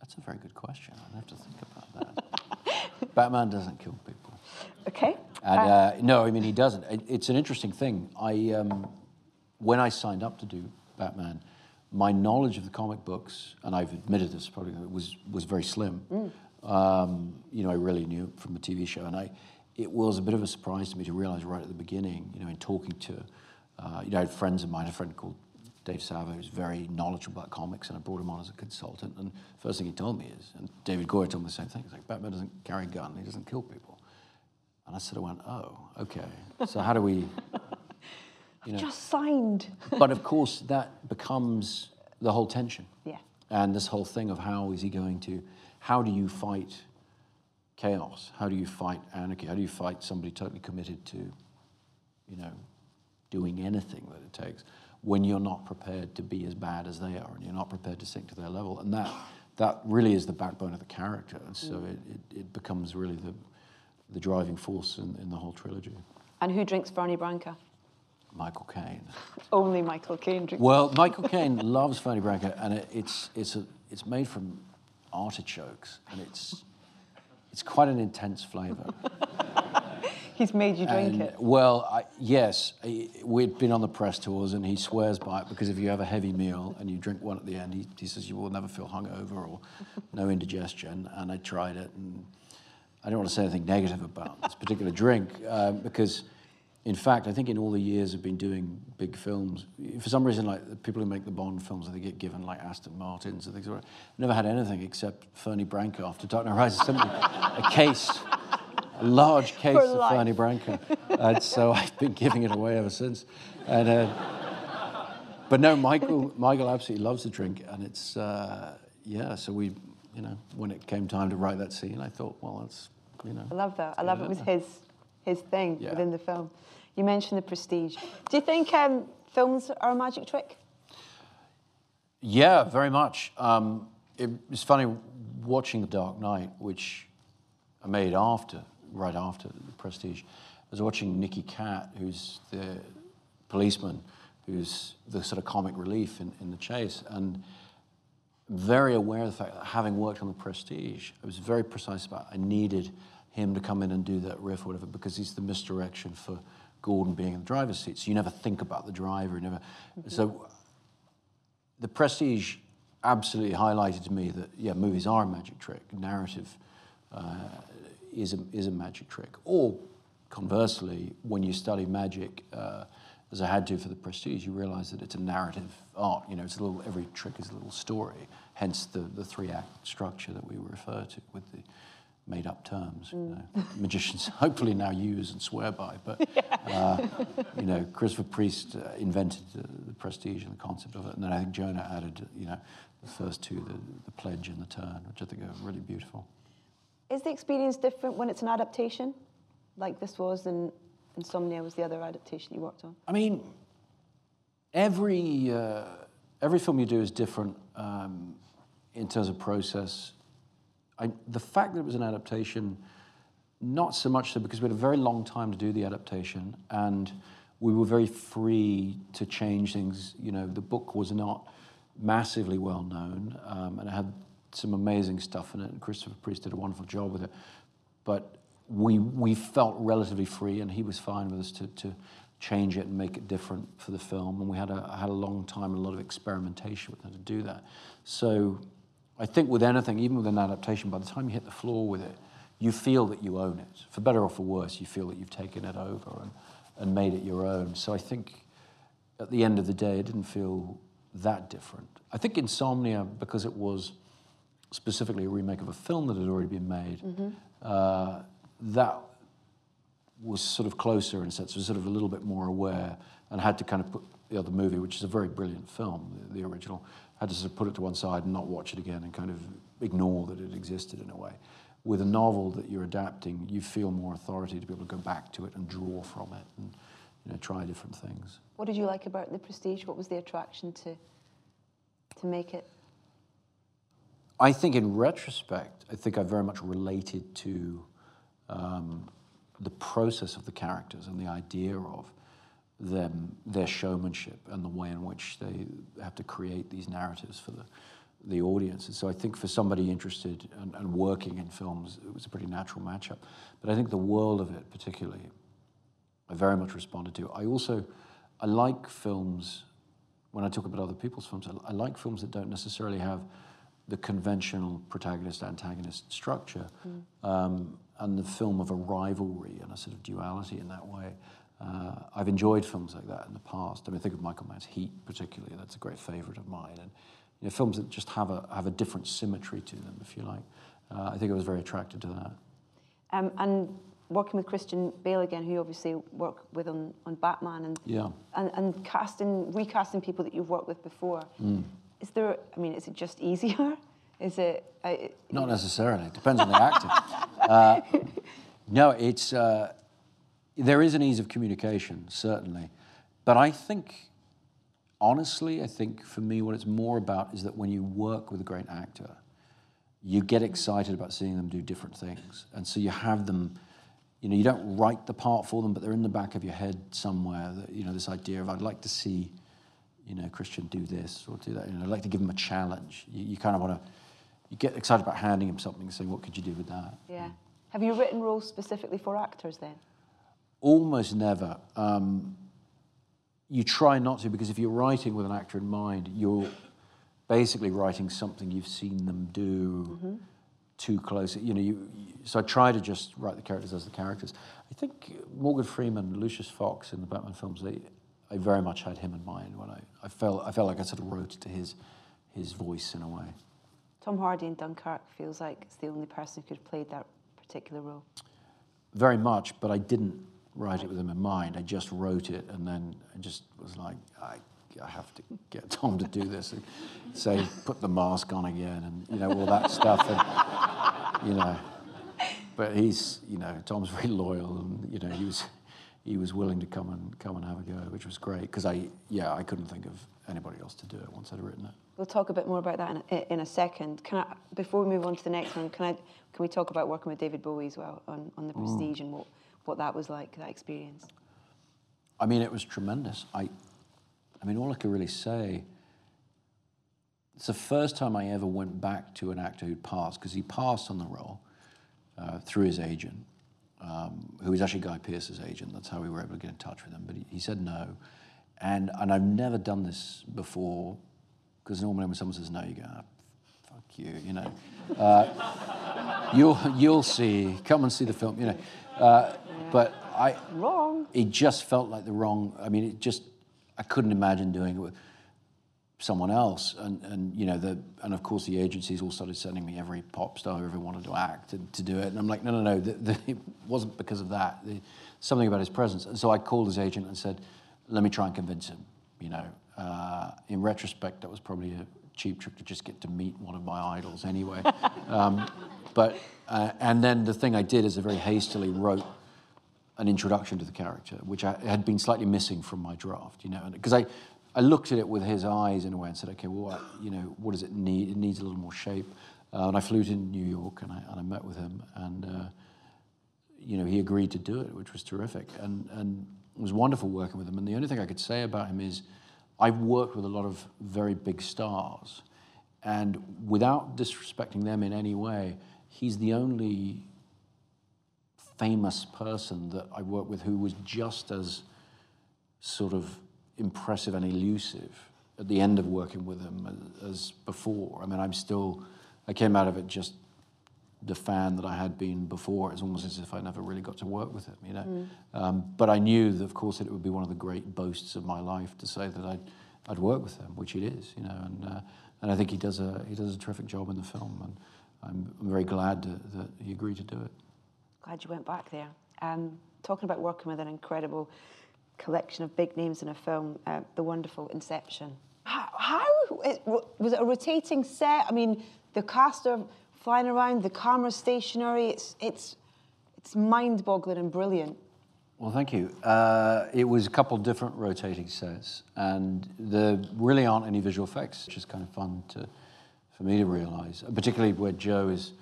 that's a very good question. I'd have to think about that. Batman doesn't kill people. Okay. And uh, uh, no, I mean he doesn't. It, it's an interesting thing. I um, when I signed up to do Batman, my knowledge of the comic books, and I've admitted this probably, was was very slim. Mm. Um, you know, I really knew from the TV show, and I it was a bit of a surprise to me to realize right at the beginning, you know, in talking to, uh, you know, I had friends of mine, a friend called Dave Savo, who's very knowledgeable about comics, and I brought him on as a consultant. And first thing he told me is, and David Goyer told me the same thing. He's like, Batman doesn't carry a gun; he doesn't kill people. And I sort of went, oh, okay. So how do we, you know? Just signed. but of course, that becomes the whole tension. Yeah. And this whole thing of how is he going to, how do you fight chaos? How do you fight anarchy? How do you fight somebody totally committed to, you know, doing anything that it takes when you're not prepared to be as bad as they are and you're not prepared to sink to their level? And that, that really is the backbone of the character. And so mm. it, it, it becomes really the, the driving force in, in the whole trilogy. And who drinks Fernet Branca? Michael Caine. Only Michael Caine drinks. Well, Michael Caine loves Fernet Branca, and it, it's it's a, it's made from artichokes, and it's it's quite an intense flavour. He's made you drink and, it. Well, I, yes, we'd been on the press tours, and he swears by it because if you have a heavy meal and you drink one at the end, he, he says you will never feel hungover or no indigestion. And I tried it, and I don't want to say anything negative about this particular drink um, because, in fact, I think in all the years I've been doing big films, for some reason, like the people who make the Bond films, they get given like Aston Martins and things. Like that. never had anything except Fernet Branca after Dark Knight Rises. Simply a case, a large case of Fernet Branca, and so I've been giving it away ever since. And, uh, but no, Michael, Michael absolutely loves the drink, and it's uh, yeah. So we, you know, when it came time to write that scene, I thought, well, that's you know. I love that. I love it was his his thing yeah. within the film. You mentioned the prestige. Do you think um, films are a magic trick? Yeah, very much. Um, it was funny watching The Dark Knight, which I made after, right after The Prestige. I was watching Nicky Katt, who's the policeman, who's the sort of comic relief in, in the chase, and very aware of the fact that having worked on The Prestige, I was very precise about I needed him to come in and do that riff or whatever because he's the misdirection for Gordon being in the driver's seat. So you never think about the driver. Never. Mm-hmm. So the Prestige absolutely highlighted to me that yeah, movies are a magic trick. Narrative uh, is a is a magic trick. Or conversely, when you study magic. Uh, as I had to for the Prestige, you realize that it's a narrative art. You know, it's a little. Every trick is a little story. Hence the the three act structure that we refer to with the made up terms. You know, magicians hopefully now use and swear by, but uh, you know, Christopher Priest uh, invented the, the prestige and the concept of it, and then I think Jonah added, you know, the first two, the, the pledge and the turn, which I think are really beautiful. Is the experience different when it's an adaptation, like this was, and Insomnia was the other adaptation you worked on? I mean, every uh, every film you do is different um, in terms of process. I, the fact that it was an adaptation, not so much so because we had a very long time to do the adaptation, and we were very free to change things. You know, the book was not massively well known, um, and it had some amazing stuff in it. And Christopher Priest did a wonderful job with it, but we we felt relatively free, and he was fine with us to to change it and make it different for the film. And we had a had a long time and a lot of experimentation with them to do that. So I think with anything, even with an adaptation, by the time you hit the floor with it, you feel that you own it. For better or for worse, you feel that you've taken it over and, and made it your own. So I think at the end of the day, it didn't feel that different. I think Insomnia, because it was specifically a remake of a film that had already been made, uh, that was sort of closer in a sense, was sort of a little bit more aware and had to kind of put the other movie, which is a very brilliant film, the, the original, had to sort of put it to one side and not watch it again and kind of ignore that it existed in a way. With a novel that you're adapting, you feel more authority to be able to go back to it and draw from it and you know, try different things. What did you like about the Prestige? What was the attraction to to make it? I think in retrospect, I think I very much related to um, the process of the characters and the idea of them, their showmanship and the way in which they have to create these narratives for the, the audience. And so I think for somebody interested and, and working in films, it was a pretty natural matchup. But I think the world of it particularly, I very much responded to. I also, I like films, when I talk about other people's films, I, I like films that don't necessarily have the conventional protagonist-antagonist structure, um, and the film of a rivalry and a sort of duality in that way. Uh, I've enjoyed films like that in the past. I mean, think of Michael Mann's Heat, particularly. That's a great favourite of mine. And you know, films that just have a have a different symmetry to them, if you like. Uh, I think I was very attracted to that. Um, and working with Christian Bale again, who you obviously work with on, on Batman, and, Yeah. and and casting, recasting people that you've worked with before. Is there? I mean, is it just easier? Is it? I, Not necessarily. It depends on the actor. Uh, no, it's uh, there is an ease of communication certainly, but I think honestly, I think for me, what it's more about is that when you work with a great actor, you get excited about seeing them do different things, and so you have them. You know, you don't write the part for them, but they're in the back of your head somewhere. That, you know, this idea of I'd like to see, you know, Christian do this or do that. You know, I'd like to give him a challenge. You, you kind of want to, you get excited about handing him something and saying, what could you do with that? yeah. Have you written roles specifically for actors then? Almost never. Um, you try not to because if you're writing with an actor in mind, you're basically writing something you've seen them do too close. You know, you, you- so I try to just write the characters as the characters. I think Morgan Freeman, Lucius Fox in the Batman films, they, I very much had him in mind when I, I felt I felt like I sort of wrote to his his voice in a way. Tom Hardy in Dunkirk feels like it's the only person who could have played that particular role. very much, but I didn't write it with him in mind. I just wrote it, and then I just was like, I, I have to get Tom to do this, and say, put the mask on again, and you know all that stuff, and you know. But he's, you know, Tom's very loyal, and you know he was, he was willing to come and come and have a go, which was great because I, yeah, I couldn't think of anybody else to do it once I'd written it. We'll talk a bit more about that in a, in a second. Can I, before we move on to the next one, can I, can we talk about working with David Bowie as well on, on the Prestige and what, what that was like, that experience? I mean, it was tremendous. I, I mean, all I could really say. It's the first time I ever went back to an actor who'd passed because he passed on the role uh, through his agent, um, who was actually Guy Pearce's agent. That's how we were able to get in touch with him. But he, he said no, and and I've never done this before because normally when someone says no, you go, ah, fuck you, you know. Uh, you'll you'll see. Come and see the film, you know. Uh, But I Wrong. it just felt like the wrong. I mean, it just I couldn't imagine doing it with someone else. And, and you know, the, and of course the agencies all started sending me every pop star who ever wanted to act to, to do it. And I'm like, no, no, no, the, the, it wasn't because of that. The, something about his presence. And so I called his agent and said, let me try and convince him, you know. Uh, in retrospect, that was probably a cheap trick to just get to meet one of my idols anyway. um, but, uh, and then the thing I did is I very hastily wrote an introduction to the character, which I had been slightly missing from my draft, you know, because I, I looked at it with his eyes in a way and said, okay, well, what, you know, what does it need? It needs a little more shape. Uh, and I flew to New York and I, and I met with him, and uh, you know, he agreed to do it, which was terrific, and and it was wonderful working with him. And the only thing I could say about him is, I've worked with a lot of very big stars, and without disrespecting them in any way, he's the only famous person that I worked with who was just as sort of impressive and elusive at the end of working with him as, as before. I mean, I'm still, I came out of it just the fan that I had been before. It's almost as if I never really got to work with him, you know. Mm. Um, but I knew, that, of course, that it would be one of the great boasts of my life to say that I'd, I'd work with him, which it is, you know. And, uh, and I think he does, a, he does a terrific job in the film. And I'm, I'm very glad to, that he agreed to do it. Glad you went back there. Um, talking about working with an incredible collection of big names in a film, uh, the wonderful Inception. How, how it, was it a rotating set? I mean, the cast are flying around, the camera stationary. It's it's it's mind-boggling and brilliant. Well, thank you. Uh, it was a couple different rotating sets, and there really aren't any visual effects, which is kind of fun to for me to realize, particularly where Joe is.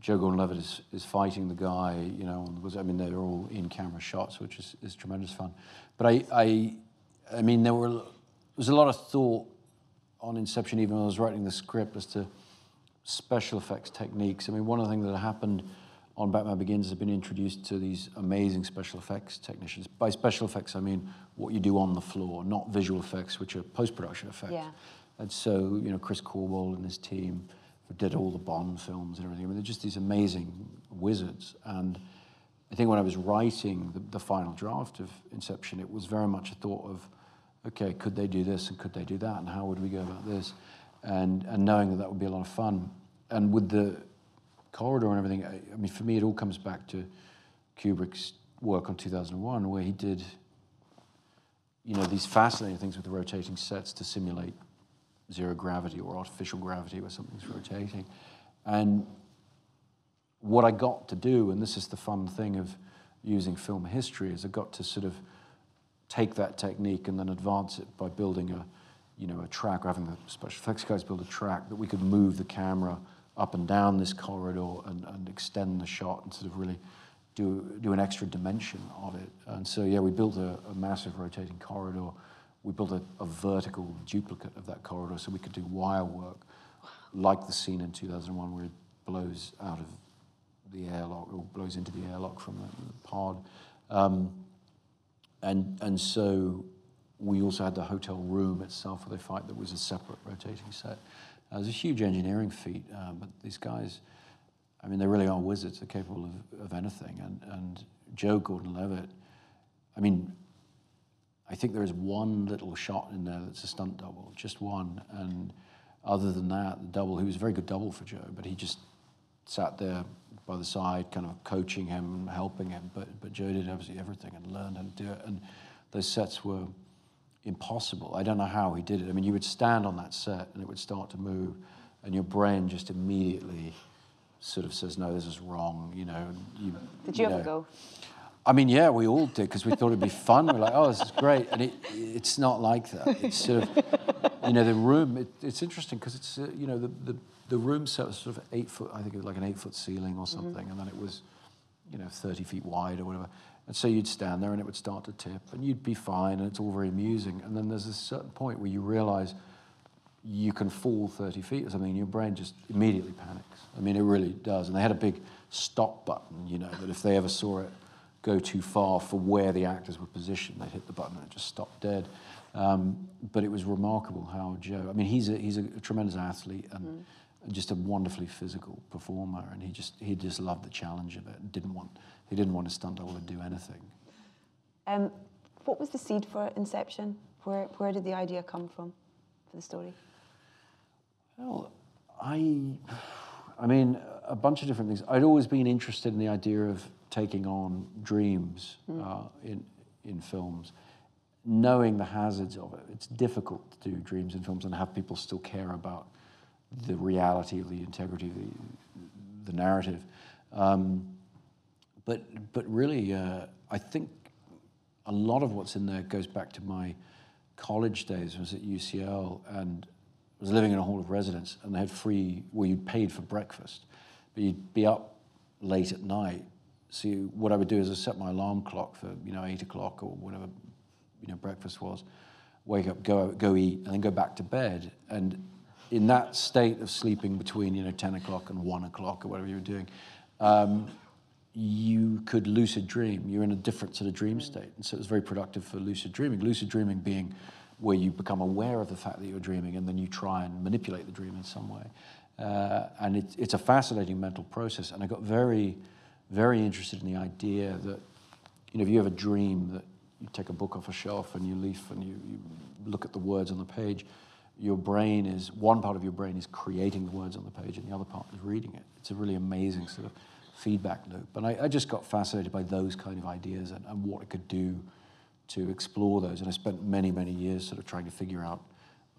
Joe Gordon-Levitt is, is fighting the guy, you know, I mean, they're all in-camera shots, which is, is tremendous fun. But I, I, I mean, there were, there was a lot of thought on Inception, even when I was writing the script, as to special effects techniques. I mean, one of the things that happened on Batman Begins has been introduced to these amazing special effects technicians. By special effects, I mean what you do on the floor, not visual effects, which are post-production effects. Yeah. And so, you know, Chris Corbould and his team did all the Bond films and everything. I mean, they're just these amazing wizards. And I think when I was writing the, the final draft of Inception, it was very much a thought of, okay, could they do this and could they do that, and how would we go about this? And, and knowing that that would be a lot of fun and with the corridor and everything, I, I, mean, for me, it all comes back to Kubrick's work on 2001, where he did, you know, these fascinating things with the rotating sets to simulate zero gravity or artificial gravity where something's rotating. And what I got to do, and this is the fun thing of using film history, is I got to sort of take that technique and then advance it by building a, you know, a track, or having the special effects guys build a track that we could move the camera up and down this corridor and, and extend the shot and sort of really do, do an extra dimension of it. And so, yeah, we built a, a massive rotating corridor. We built a, a, vertical duplicate of that corridor so we could do wire work, like the scene in 2001 where it blows out of the airlock or blows into the airlock from the, the pod. Um, and, and so we also had the hotel room itself where they fight that was a separate rotating set. Uh, it was a huge engineering feat, uh, but these guys, I mean, they really are wizards. They're capable of, of anything. And, and Joe Gordon-Levitt, I mean, I think there is one little shot in there that's a stunt double, just one. And other than that, the double, he was a very good double for Joe, but he just sat there by the side, kind of coaching him, helping him. But, but Joe did absolutely everything and learned how to do it. And those sets were impossible. I don't know how he did it. I mean, you would stand on that set and it would start to move, and your brain just immediately sort of says, "No, this is wrong." You know. You, did you, you ever go? I mean, yeah, we all did because we thought it'd be fun. We're like, "Oh, this is great," and it, it's not like that. It's sort of, you know, the room. It, it's interesting because it's, uh, you know, the, the the room set was sort of eight foot. I think it was like an eight foot ceiling or something, mm-hmm. and then it was, you know, thirty feet wide or whatever. And so you'd stand there and it would start to tip and you'd be fine and it's all very amusing. And then there's a certain point where you realize you can fall 30 feet or something and your brain just immediately panics. I mean, it really does. And they had a big stop button, you know, that if they ever saw it go too far for where the actors were positioned, they'd hit the button and it just stopped dead. Um, but it was remarkable how Joe, I mean, he's a, he's a tremendous athlete and mm just a wonderfully physical performer. And he just, he just loved the challenge of it didn't want, he didn't want a stunt double to do anything. Um, what was the seed for Inception? Where, where did the idea come from? for the story? Well, I, I mean, a bunch of different things. I'd always been interested in the idea of taking on dreams uh, in in films, knowing the hazards of it. It's difficult to do dreams in films and have people still care about the reality of the integrity of the, the narrative. Um, but but really, uh, I think a lot of what's in there goes back to my college days. I was at UCL and was living in a hall of residence, and they had free, well, you paid for breakfast, but you'd be up late at night. So you, what I would do is I set my alarm clock for you know eight o'clock or whatever you know breakfast was. Wake up, go go eat, and then go back to bed. And in that state of sleeping between you know ten o'clock and one o'clock or whatever you were doing, um, you could lucid dream. You're in a different sort of dream state, and so it was very productive for lucid dreaming. Lucid dreaming being where you become aware of the fact that you're dreaming, and then you try and manipulate the dream in some way. Uh, and it, it's a fascinating mental process. And I got very, very interested in the idea that, you know, if you have a dream that you take a book off a shelf and you leaf and you, you look at the words on the page, your brain is one part of your brain is creating the words on the page, and the other part is reading it. It's a really amazing sort of feedback loop. And I, I just got fascinated by those kind of ideas and, and what it could do to explore those. And I spent many, many years sort of trying to figure out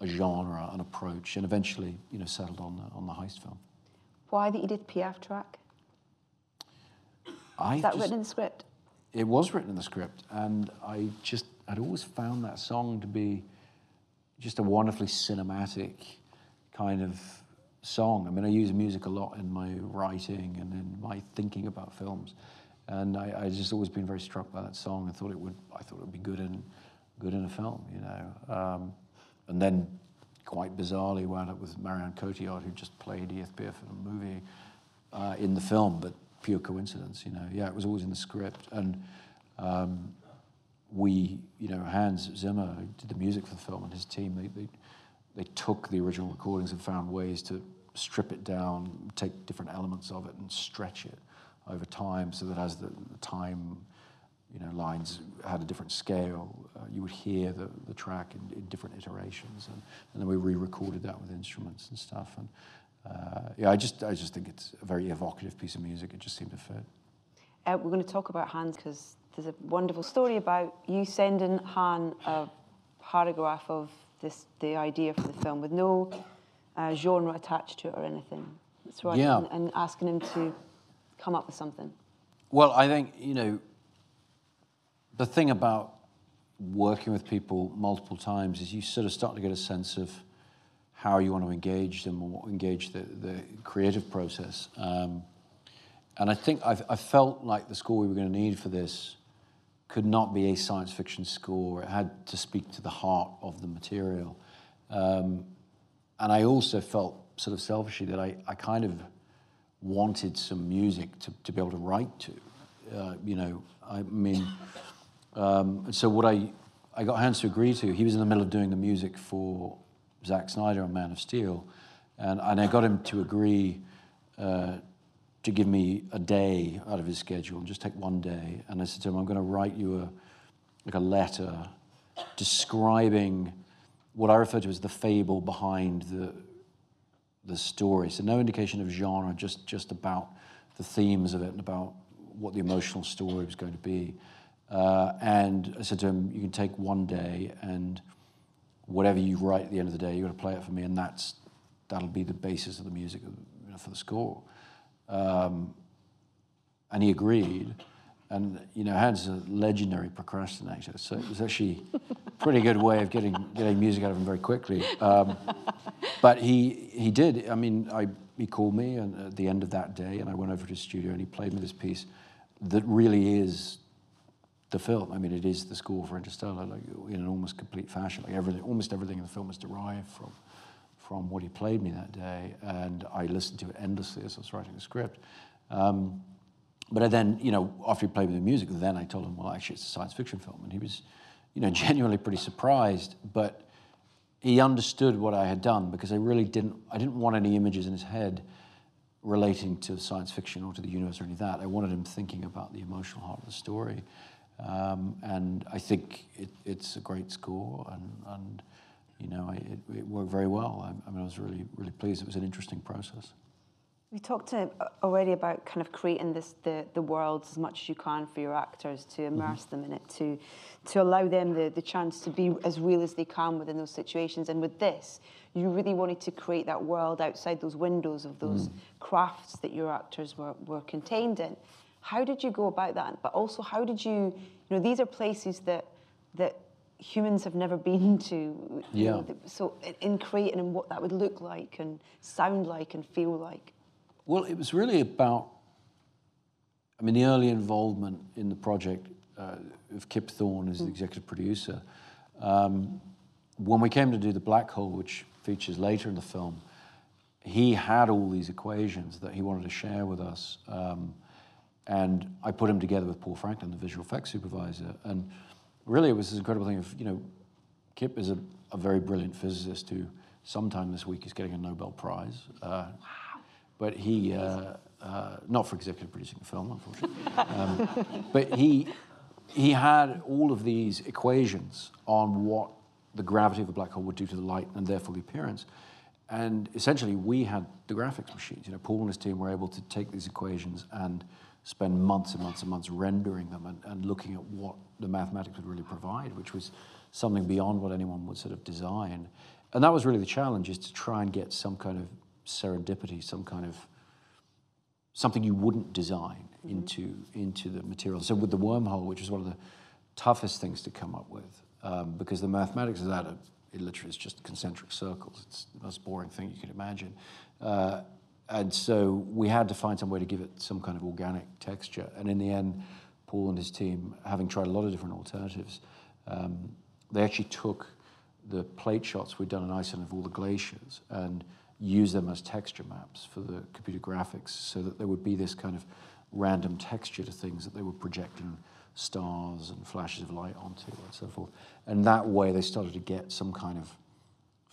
a genre, an approach, and eventually, you know, settled on the, on the heist film. Why the Edith Piaf track? I Is that just- written in the script? It was written in the script, and I just I'd always found that song to be just a wonderfully cinematic kind of song. I mean, I use music a lot in my writing and in my thinking about films, and I, I just always been very struck by that song. I thought it would I thought it would be good in good in a film, you know. Um, and then, quite bizarrely, wound up with Marion Cotillard, who just played Edith Piaf in a movie uh, in the film, but pure coincidence, you know. Yeah, it was always in the script. And um, we, you know, Hans Zimmer, did the music for the film, and his team, they, they, they took the original recordings and found ways to strip it down, take different elements of it, and stretch it over time so that as the, the time, you know, lines had a different scale, uh, you would hear the, the track in, in different iterations. And, and then we re-recorded that with instruments and stuff. And uh, yeah, I just, I just think it's a very evocative piece of music. It just seemed to fit. Uh, we're going to talk about Hans because there's a wonderful story about you sending Han a paragraph of this the idea for the film with no uh, genre attached to it or anything. That's right. Yeah. And, and asking him to come up with something. Well, I think, you know, the thing about working with people multiple times is you sort of start to get a sense of how you want to engage them or engage the, the creative process. Um, and I think I've, I felt like the score we were going to need for this could not be a science fiction score. It had to speak to the heart of the material. Um, and I also felt sort of selfishly that I, I kind of wanted some music to, to be able to write to. Uh, you know, I mean, um, so what I, I got Hans to agree to, he was in the middle of doing the music for Zack Snyder on Man of Steel, and, and I got him to agree uh, to give me a day out of his schedule just take one day. And I said to him, I'm going to write you a, like a letter describing what I refer to as the fable behind the, the story. So no indication of genre, just, just about the themes of it and about what the emotional story was going to be. Uh, and I said to him, you can take one day and whatever you write at the end of the day, you're going to play it for me, and that's, that'll be the basis of the music for the score. Um, and he agreed. And you know, Hans is a legendary procrastinator, so it was actually a pretty good way of getting getting music out of him very quickly. Um, but he he did. I mean, I, he called me and at the end of that day, and I went over to his studio and he played me this piece that really is the film. I mean, it is the score for Interstellar, like in an almost complete fashion. Like everything, almost everything in the film is derived from from what he played me that day, and I listened to it endlessly as I was writing the script. Um, but I then, you know, after he played me the music, then I told him, well, actually, it's a science fiction film, and he was, you know, genuinely pretty surprised. But he understood what I had done because I really didn't. I didn't want any images in his head relating to science fiction or to the universe or any of that. I wanted him thinking about the emotional heart of the story. Um, and I think it, it's a great score, and, and you know, I, it, it worked very well. I, I mean, I was really, really pleased. It was an interesting process. We talked to, uh, already about kind of creating this the, the world as much as you can for your actors to immerse mm-hmm. them in it, to to allow them the, the chance to be as real as they can within those situations. And with this, you really wanted to create that world outside those windows of those mm. crafts that your actors were, were contained in. How did you go about that? But also, how did you, you know, these are places that that humans have never been to. Yeah. Know, so in creating and what that would look like and sound like and feel like. Well, it was really about, I mean, the early involvement in the project uh, of Kip Thorne as the mm. executive producer. Um, when we came to do The Black Hole, which features later in the film, he had all these equations that he wanted to share with us. Um, and I put him together with Paul Franklin, the visual effects supervisor. And really, it was this incredible thing of, you know, Kip is a, a very brilliant physicist who sometime this week is getting a Nobel Prize. Uh, but he, uh, uh, not for executive producing a film, unfortunately, um, but he, he had all of these equations on what the gravity of a black hole would do to the light and therefore the appearance. And essentially, we had the graphics machines. You know, Paul and his team were able to take these equations and spend months and months and months rendering them and, and looking at what the mathematics would really provide, which was something beyond what anyone would sort of design. And that was really the challenge, is to try and get some kind of serendipity, some kind of something you wouldn't design mm-hmm. into into the material. So with the wormhole, which is one of the toughest things to come up with, um, because the mathematics of that, are, it literally is just concentric circles. It's the most boring thing you can imagine. Uh, and so we had to find some way to give it some kind of organic texture. And in the end, Paul and his team, having tried a lot of different alternatives, um, they actually took the plate shots we'd done in Iceland of all the glaciers and use them as texture maps for the computer graphics so that there would be this kind of random texture to things that they were projecting stars and flashes of light onto and so forth. And that way they started to get some kind of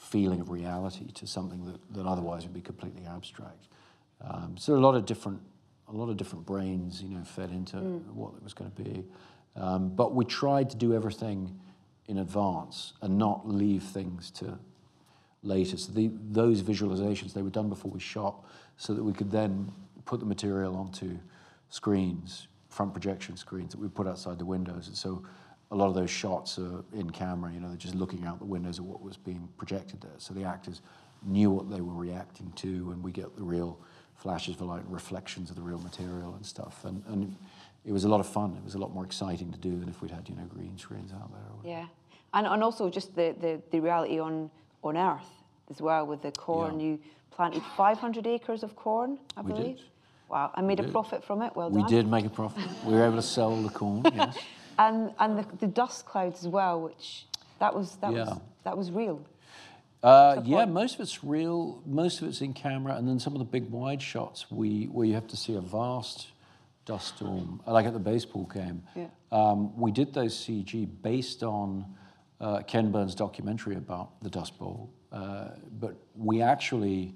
feeling of reality to something that, that otherwise would be completely abstract. Um, so a lot of different a lot of different brains, you know, fed into mm. what it was going to be. Um, but we tried to do everything in advance and not leave things to later. So the, those visualizations, they were done before we shot so that we could then put the material onto screens, front projection screens that we put outside the windows. And so a lot of those shots are in camera, you know, they're just looking out the windows at what was being projected there. So the actors knew what they were reacting to and we get the real flashes of light and reflections of the real material and stuff. And, and it was a lot of fun. It was a lot more exciting to do than if we'd had, you know, green screens out there. Yeah. And, and also just the, the, the reality on on Earth as well with the corn. Yeah. You planted 500 acres of corn, I we believe. Did. Wow, and made a profit from it. Well done. We did make a profit. we were able to sell the corn. Yes. And and the, the, dust clouds as well, which that was that yeah. was that was real. Uh, yeah, most of it's real. Most of it's in camera, and then some of the big wide shots we where you have to see a vast dust storm, like at the baseball game. Yeah. Um, we did those CG based on uh, Ken Burns' documentary about the Dust Bowl, uh, but we actually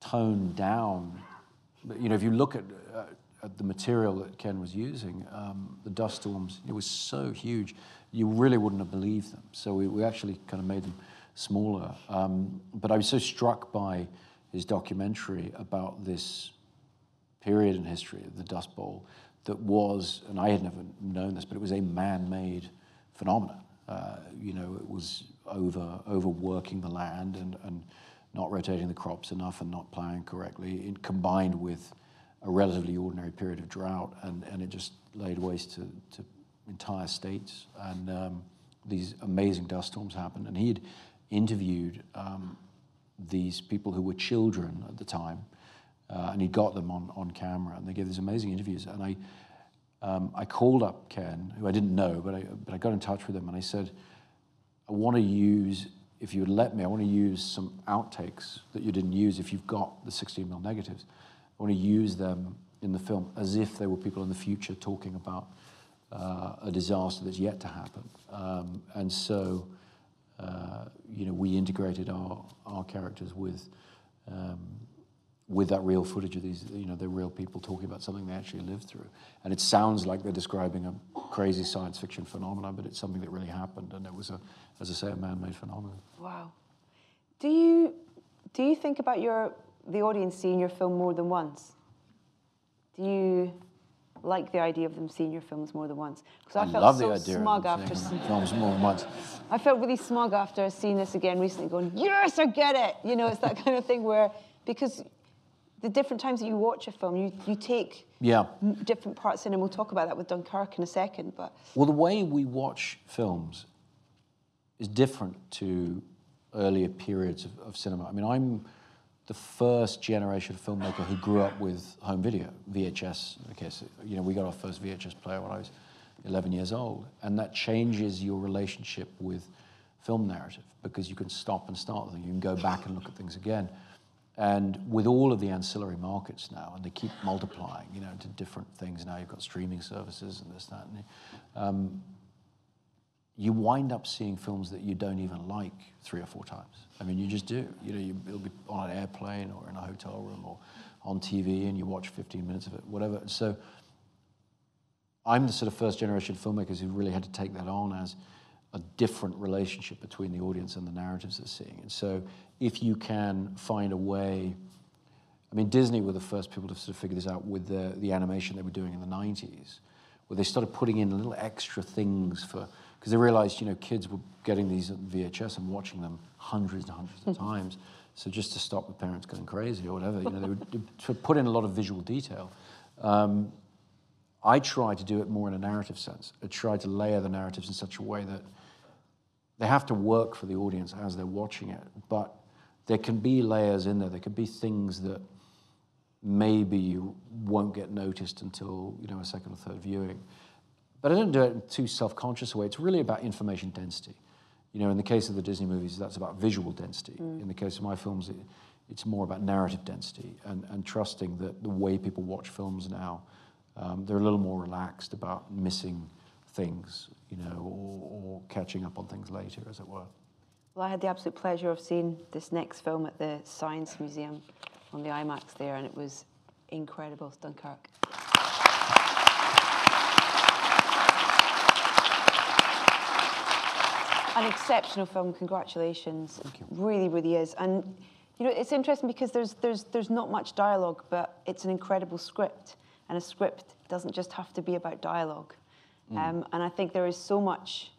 toned down. You know, if you look at, uh, at the material that Ken was using, um, the dust storms, it was so huge, you really wouldn't have believed them. So we, we actually kind of made them smaller. Um, but I was so struck by his documentary about this period in history, the Dust Bowl, that was, and I had never known this, but it was a man-made phenomenon. Uh, you know, it was over overworking the land and, and not rotating the crops enough and not plowing correctly, in, combined with a relatively ordinary period of drought, and, and it just laid waste to, to entire states. And um, these amazing dust storms happened. And he'd interviewed um, these people who were children at the time, uh, and he got them on, on camera, and they gave these amazing interviews. And I, um, I called up Ken, who I didn't know, but I, but I got in touch with him and I said, I want to use, if you would let me, I want to use some outtakes that you didn't use if you've got the 16 mil negatives. I want to use them in the film as if they were people in the future talking about uh, a disaster that's yet to happen. Um, and so, uh, you know, we integrated our, our characters with, um, with that real footage of these, you know, they're real people talking about something they actually lived through. And it sounds like they're describing a crazy science fiction phenomenon, but it's something that really happened, and it was a, as I say, a man-made phenomenon. Wow. Do you do you think about your the audience seeing your film more than once? Do you like the idea of them seeing your films more than once? Because I, I, felt love so the idea smug of after seeing films more than once. I felt really smug after seeing this again recently, going, "Yes, I get it." You know, it's that kind of thing where because the different times that you watch a film, you, you take yeah. different parts in, and we'll talk about that with Dunkirk in a second. But well, the way we watch films is different to earlier periods of, of cinema. I mean, I'm the first generation of filmmaker who grew up with home video, VHS. Okay, so, you know, we got our first VHS player when I was 11 years old, and that changes your relationship with film narrative because you can stop and start them. You can go back and look at things again. And with all of the ancillary markets now, and they keep multiplying, you know, into different things. Now you've got streaming services and this, that, and um, you wind up seeing films that you don't even like three or four times. I mean, you just do. You know, you, it'll be on an airplane or in a hotel room or on TV, and you watch 15 minutes of it, whatever. So I'm the sort of first generation filmmakers who really had to take that on as a different relationship between the audience and the narratives they're seeing. And so if you can find a way, I mean, Disney were the first people to sort of figure this out with the, the animation they were doing in the 90s, where they started putting in little extra things for, because they realized, you know, kids were getting these VHS and watching them hundreds and hundreds of times. So just to stop the parents going crazy or whatever, you know, they would to put in a lot of visual detail. Um, I try to do it more in a narrative sense. I try to layer the narratives in such a way that they have to work for the audience as they're watching it, but there can be layers in there. There can be things that maybe you won't get noticed until you know a second or third viewing. But I don't do it in too self-conscious a way. It's really about information density. You know, in the case of the Disney movies, that's about visual density. Mm. In the case of my films, it, it's more about narrative density and, and trusting that the way people watch films now, um, they're a little more relaxed about missing things, you know, or, or catching up on things later, as it were. Well, I had the absolute pleasure of seeing this next film at the Science Museum on the IMAX there, and it was incredible, Dunkirk. An exceptional film, congratulations. Really, really is. And you know, it's interesting because there's there's there's not much dialogue, but it's an incredible script. And a script doesn't just have to be about dialogue. Mm. Um, and I think there is so much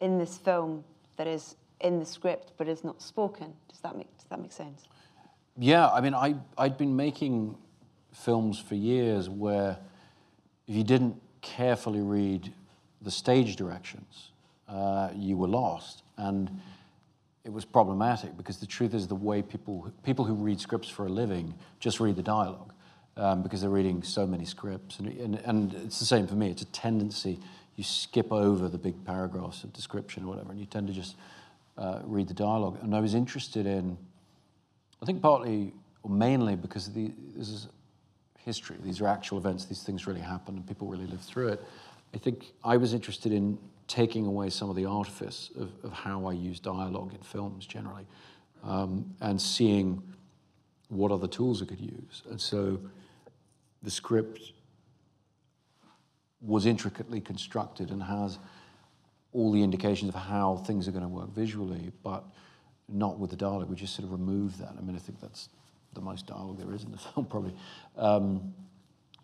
in this film that is in the script but is not spoken. Does that make, does that make sense? Yeah, I mean, I, I'd been making films for years where if you didn't carefully read the stage directions, uh, you were lost. And it was problematic because the truth is the way people, people who read scripts for a living just read the dialogue um, because they're reading so many scripts. And, and, and, it's the same for me. It's a tendency. You skip over the big paragraphs of description or whatever, and you tend to just uh, read the dialogue. And I was interested in, I think partly or mainly because the, this is history. These are actual events. These things really happen, and people really live through it. I think I was interested in taking away some of the artifice of, of how I use dialogue in films generally, um, and seeing what other tools I could use. And so the script was intricately constructed and has all the indications of how things are going to work visually, but not with the dialogue. We just sort of remove that. I mean, I think that's the most dialogue there is in the film, probably. Um,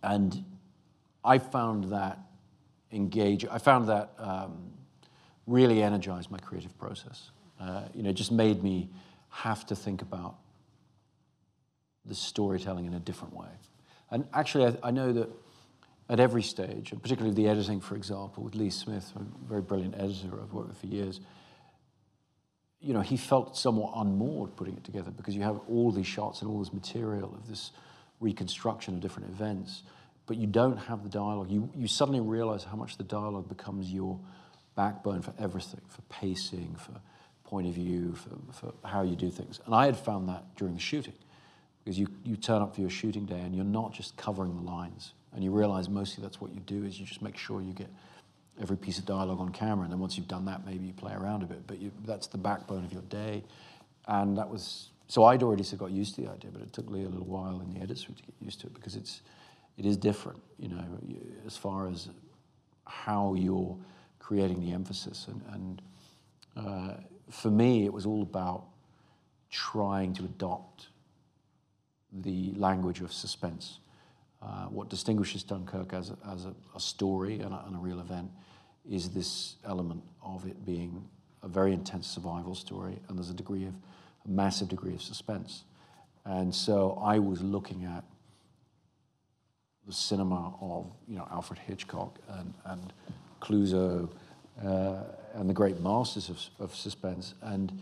and I found that engage. I found that um, really energized my creative process. Uh, you know, it just made me have to think about the storytelling in a different way. And actually, I, I, know that at every stage, and particularly the editing, for example, with Lee Smith, a very brilliant editor I've worked with for years, you know, he felt somewhat unmoored putting it together because you have all these shots and all this material of this reconstruction of different events, but you don't have the dialogue. You, you suddenly realize how much the dialogue becomes your backbone for everything, for pacing, for point of view, for, for how you do things. And I had found that during the shooting because you, you turn up for your shooting day and you're not just covering the lines. And you realize mostly that's what you do is you just make sure you get every piece of dialogue on camera. And then once you've done that, maybe you play around a bit. But you, that's the backbone of your day. And that was so I'd already sort of got used to the idea, but it took Lee a little while in the edit suite to get used to it because it's it is different, you know, as far as how you're creating the emphasis. And, and uh, for me, it was all about trying to adopt the language of suspense. Uh, what distinguishes Dunkirk as a, as a, a story and a, and a, real event is this element of it being a very intense survival story, and there's a degree of a massive degree of suspense. And so I was looking at the cinema of you know Alfred Hitchcock and, and Clouzot uh, and the great masters of, of suspense. And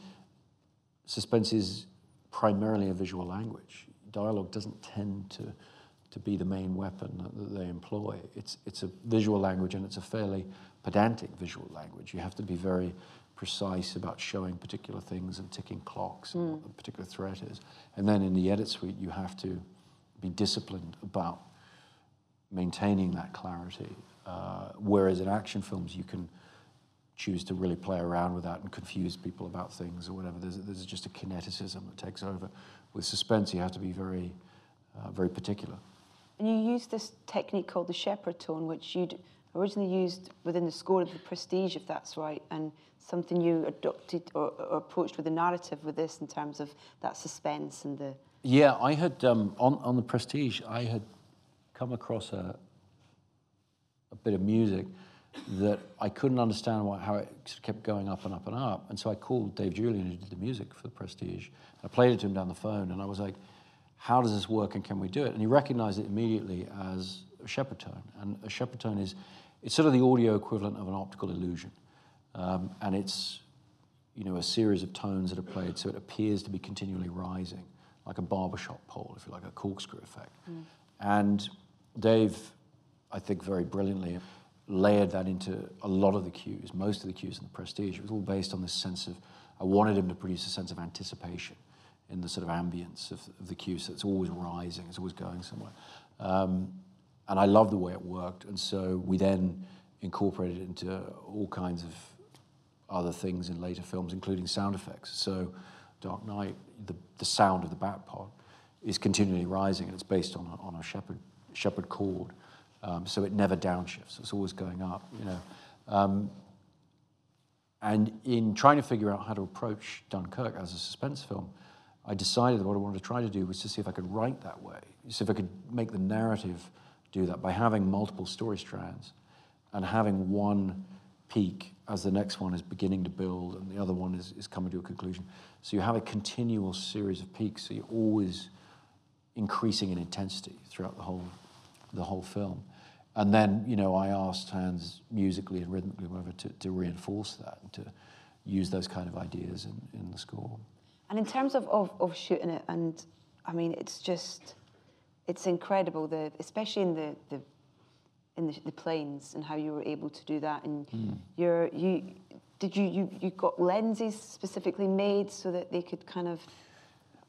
suspense is primarily a visual language. Dialogue doesn't tend to, to be the main weapon that they employ. It's, it's a visual language and it's a fairly pedantic visual language. You have to be very precise about showing particular things and ticking clocks and what the particular threat is. And then in the edit suite, you have to be disciplined about maintaining that clarity. Uh, whereas in action films, you can choose to really play around with that and confuse people about things or whatever. There's, there's just a kineticism that takes over. With suspense, you have to be very, uh, very particular. And you use this technique called the Shepard tone, which you'd originally used within the score of The Prestige, if that's right, and something you adopted or, or approached with the narrative with this in terms of that suspense and the... Yeah, I had, um, on, on The Prestige, I had come across a, a bit of music that I couldn't understand why, how it kept going up and up and up. And so I called Dave Julyan, who did the music for the Prestige. And I played it to him down the phone, and I was like, how does this work and can we do it? And he recognized it immediately as a Shepard tone. And a Shepard tone is, it's sort of the audio equivalent of an optical illusion. Um, and it's, you know, a series of tones that are played, so it appears to be continually rising, like a barbershop pole, if you like, a corkscrew effect. Mm. And Dave, I think very brilliantly, layered that into a lot of the cues, most of the cues in the Prestige. It was all based on this sense of, I wanted him to produce a sense of anticipation in the sort of ambience of, of the cue, so it's always rising, it's always going somewhere. Um, and I love the way it worked, and so we then incorporated it into all kinds of other things in later films, including sound effects. So Dark Knight, the, the sound of the bat pod is continually rising, and it's based on a, on a Shepard, Shepard chord. Um, so it never downshifts. It's always going up, you know. Um, and in trying to figure out how to approach Dunkirk as a suspense film, I decided that what I wanted to try to do was to see if I could write that way, see if I could make the narrative do that by having multiple story strands and having one peak as the next one is beginning to build and the other one is, is coming to a conclusion. So you have a continual series of peaks, so you're always increasing in intensity throughout the whole the whole film. And then, you know, I asked Hans musically and rhythmically, whatever, to, to reinforce that and to use those kind of ideas in, in the score. And in terms of, of, of shooting it, and I mean, it's just, it's incredible, the, especially in the, the in the, the planes and how you were able to do that. And mm. you're, you, did you, you, you got lenses specifically made so that they could kind of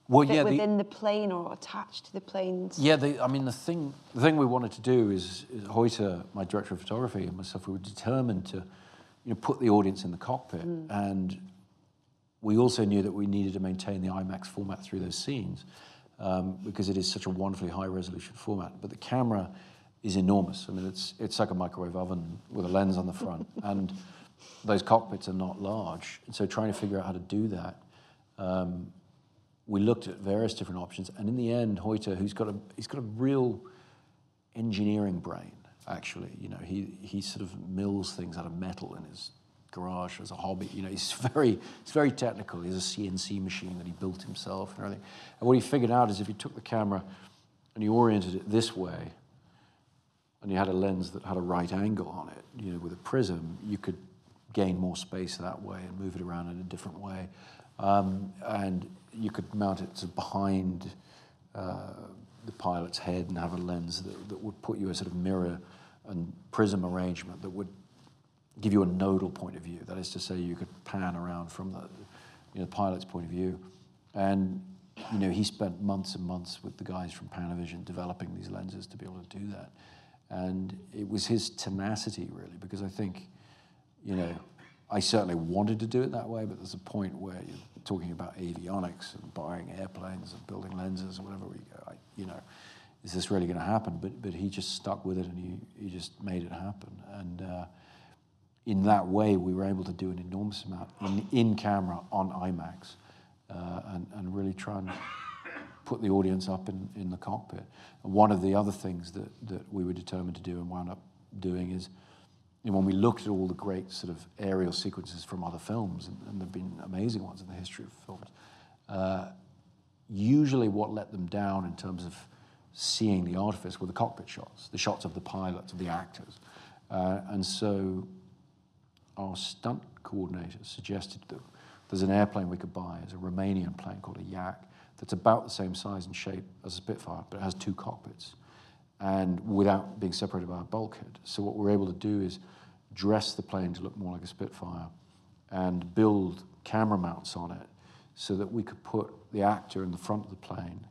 well, yeah, within the, the, plane or attached to the planes? Yeah, the, I mean, the thing, the thing we wanted to do is, is Hoyte, my director of photography, and myself, we were determined to you know, put the audience in the cockpit. Mm. And we also knew that we needed to maintain the IMAX format through those scenes um, because it is such a wonderfully high resolution format. But the camera is enormous. I mean, it's, it's like a microwave oven with a lens on the front. and those cockpits are not large. And so trying to figure out how to do that um, we looked at various different options, and in the end, Hoyte, who's got a he's got a real engineering brain. Actually, you know, he he sort of mills things out of metal in his garage as a hobby. You know, he's very he's very technical. He has a CNC machine that he built himself and everything. And what he figured out is if you took the camera and you oriented it this way, and you had a lens that had a right angle on it, you know, with a prism, you could gain more space that way and move it around in a different way. Um, and you could mount it behind uh, the pilot's head and have a lens that, that would put you a sort of mirror and prism arrangement that would give you a nodal point of view. That is to say, you could pan around from the you know, pilot's point of view. And you know, he spent months and months with the guys from Panavision developing these lenses to be able to do that. And it was his tenacity, really, because I think, you know, I certainly wanted to do it that way, but there's a point where you're talking about avionics and buying airplanes and building lenses or whatever. We go, I, you know, is this really going to happen? But but he just stuck with it and he he just made it happen. And uh, in that way, we were able to do an enormous amount in, in camera on IMAX, uh, and and really try and put the audience up in, in the cockpit. And one of the other things that, that we were determined to do and wound up doing is and when we looked at all the great sort of aerial sequences from other films, and, and there have been amazing ones in the history of films, uh, usually what let them down in terms of seeing the artifice were the cockpit shots, the shots of the pilots, of the actors. Uh, and so our stunt coordinator suggested that there's an airplane we could buy, it's a Romanian plane called a Yak, that's about the same size and shape as a Spitfire, but it has two cockpits and without being separated by a bulkhead. So what we're able to do is dress the plane to look more like a Spitfire and build camera mounts on it so that we could put the actor in the front of the plane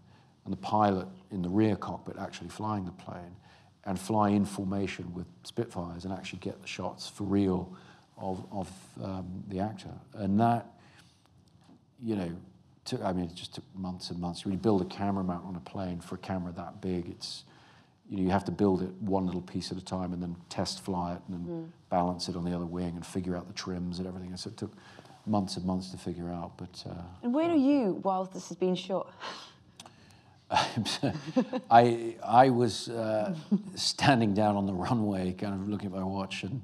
and the pilot in the rear cockpit actually flying the plane and fly in formation with Spitfires and actually get the shots for real of, of um, the actor. And that, you know, took, I mean, it just took months and months. When you build a camera mount on a plane for a camera that big, it's, you know, you have to build it one little piece at a time and then test fly it and then mm. balance it on the other wing and figure out the trims and everything. so it took months and months to figure out. But uh, and where are you while this has been shot? I I was uh, standing down on the runway, kind of looking at my watch and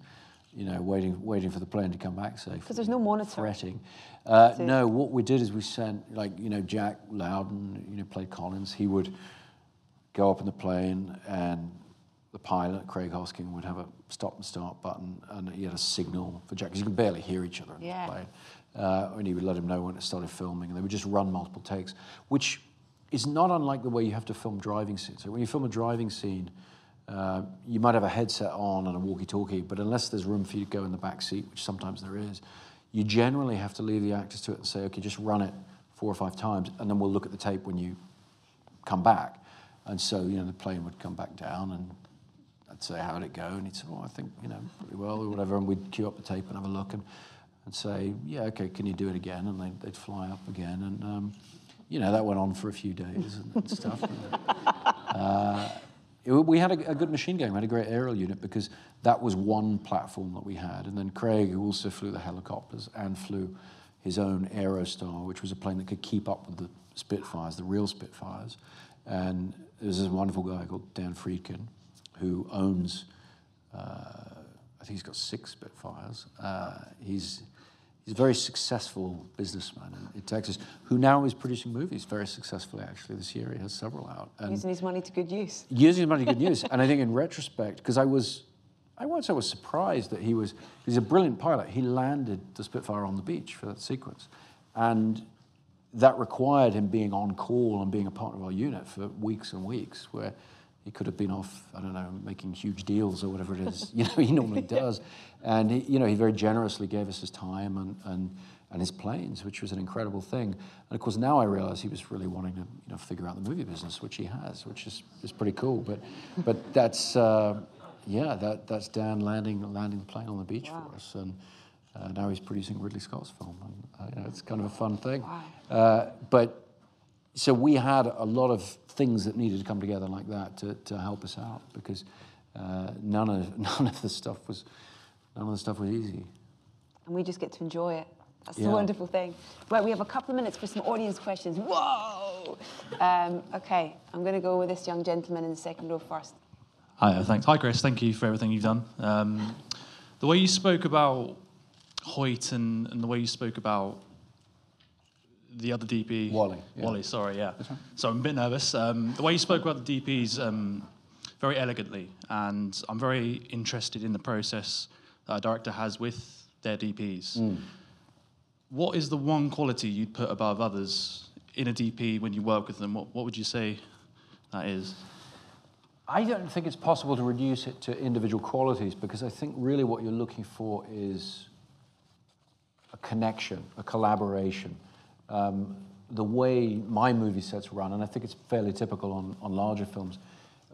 you know waiting waiting for the plane to come back safe. Because there's no monitor. Fretting. Uh, no, what we did is we sent like you know Jack Lowden, you know played Collins. He would go up in the plane and the pilot, Craig Hosking, would have a stop and start button and he had a signal for Jack, because you can barely hear each other in yeah. the plane. Uh, and he would let him know when it started filming and they would just run multiple takes, which is not unlike the way you have to film driving scenes. So when you film a driving scene, uh, you might have a headset on and a walkie-talkie, but unless there's room for you to go in the back seat, which sometimes there is, you generally have to leave the actors to it and say, okay, just run it four or five times, and then we'll look at the tape when you come back. And so, you know, the plane would come back down and I'd say, how'd it go? And he'd say, well, I think, you know, pretty well or whatever. And we'd cue up the tape and have a look and, and say, yeah, okay, can you do it again? And they'd, they'd fly up again. And, um, you know, that went on for a few days and, and stuff. uh, it, we had a, a, good machine game. We had a great aerial unit because that was one platform that we had. And then Craig, who also flew the helicopters and flew his own Aerostar, which was a plane that could keep up with the Spitfires, the real Spitfires. And there's this wonderful guy called Dan Friedkin who owns, uh, I think he's got six Spitfires. Uh, he's, he's a very successful businessman in, in, Texas who now is producing movies very successfully, actually, this year. He has several out. And using his money to good use. Using his money to good use. and I think in retrospect, because I was, I once I was surprised that he was, he's a brilliant pilot. He landed the Spitfire on the beach for that sequence. And that required him being on call and being a part of our unit for weeks and weeks, where he could have been off, I don't know, making huge deals or whatever it is, you know, he normally does. And, he, you know, he very generously gave us his time and, and, and his planes, which was an incredible thing. And of course, now I realize he was really wanting to, you know, figure out the movie business, which he has, which is, is pretty cool. But, but that's, uh, yeah, that, that's Dan landing, landing the plane on the beach wow. for us. And, uh, now he's producing Ridley Scott's film, and uh, you know, it's kind of a fun thing. Wow. Uh, but so we had a lot of things that needed to come together like that to, to help us out because uh, none of none of the stuff was none of the stuff was easy. And we just get to enjoy it. That's yeah. the wonderful thing. Right, we have a couple of minutes for some audience questions. Whoa! Um, okay, I'm going to go with this young gentleman in the second row first. Hi, uh, thanks. Hi, Chris. Thank you for everything you've done. Um, the way you spoke about Hoyte and, and the way you spoke about the other DP. Wally. Yeah. Wally, sorry, yeah. So I'm a bit nervous. Um, the way you spoke about the DPs um, very elegantly, and I'm very interested in the process that a director has with their DPs. Mm. What is the one quality you'd put above others in a DP when you work with them? What, what would you say that is? I don't think it's possible to reduce it to individual qualities because I think really what you're looking for is connection, a collaboration. Um, the way my movie sets run, and I think it's fairly typical on, on larger films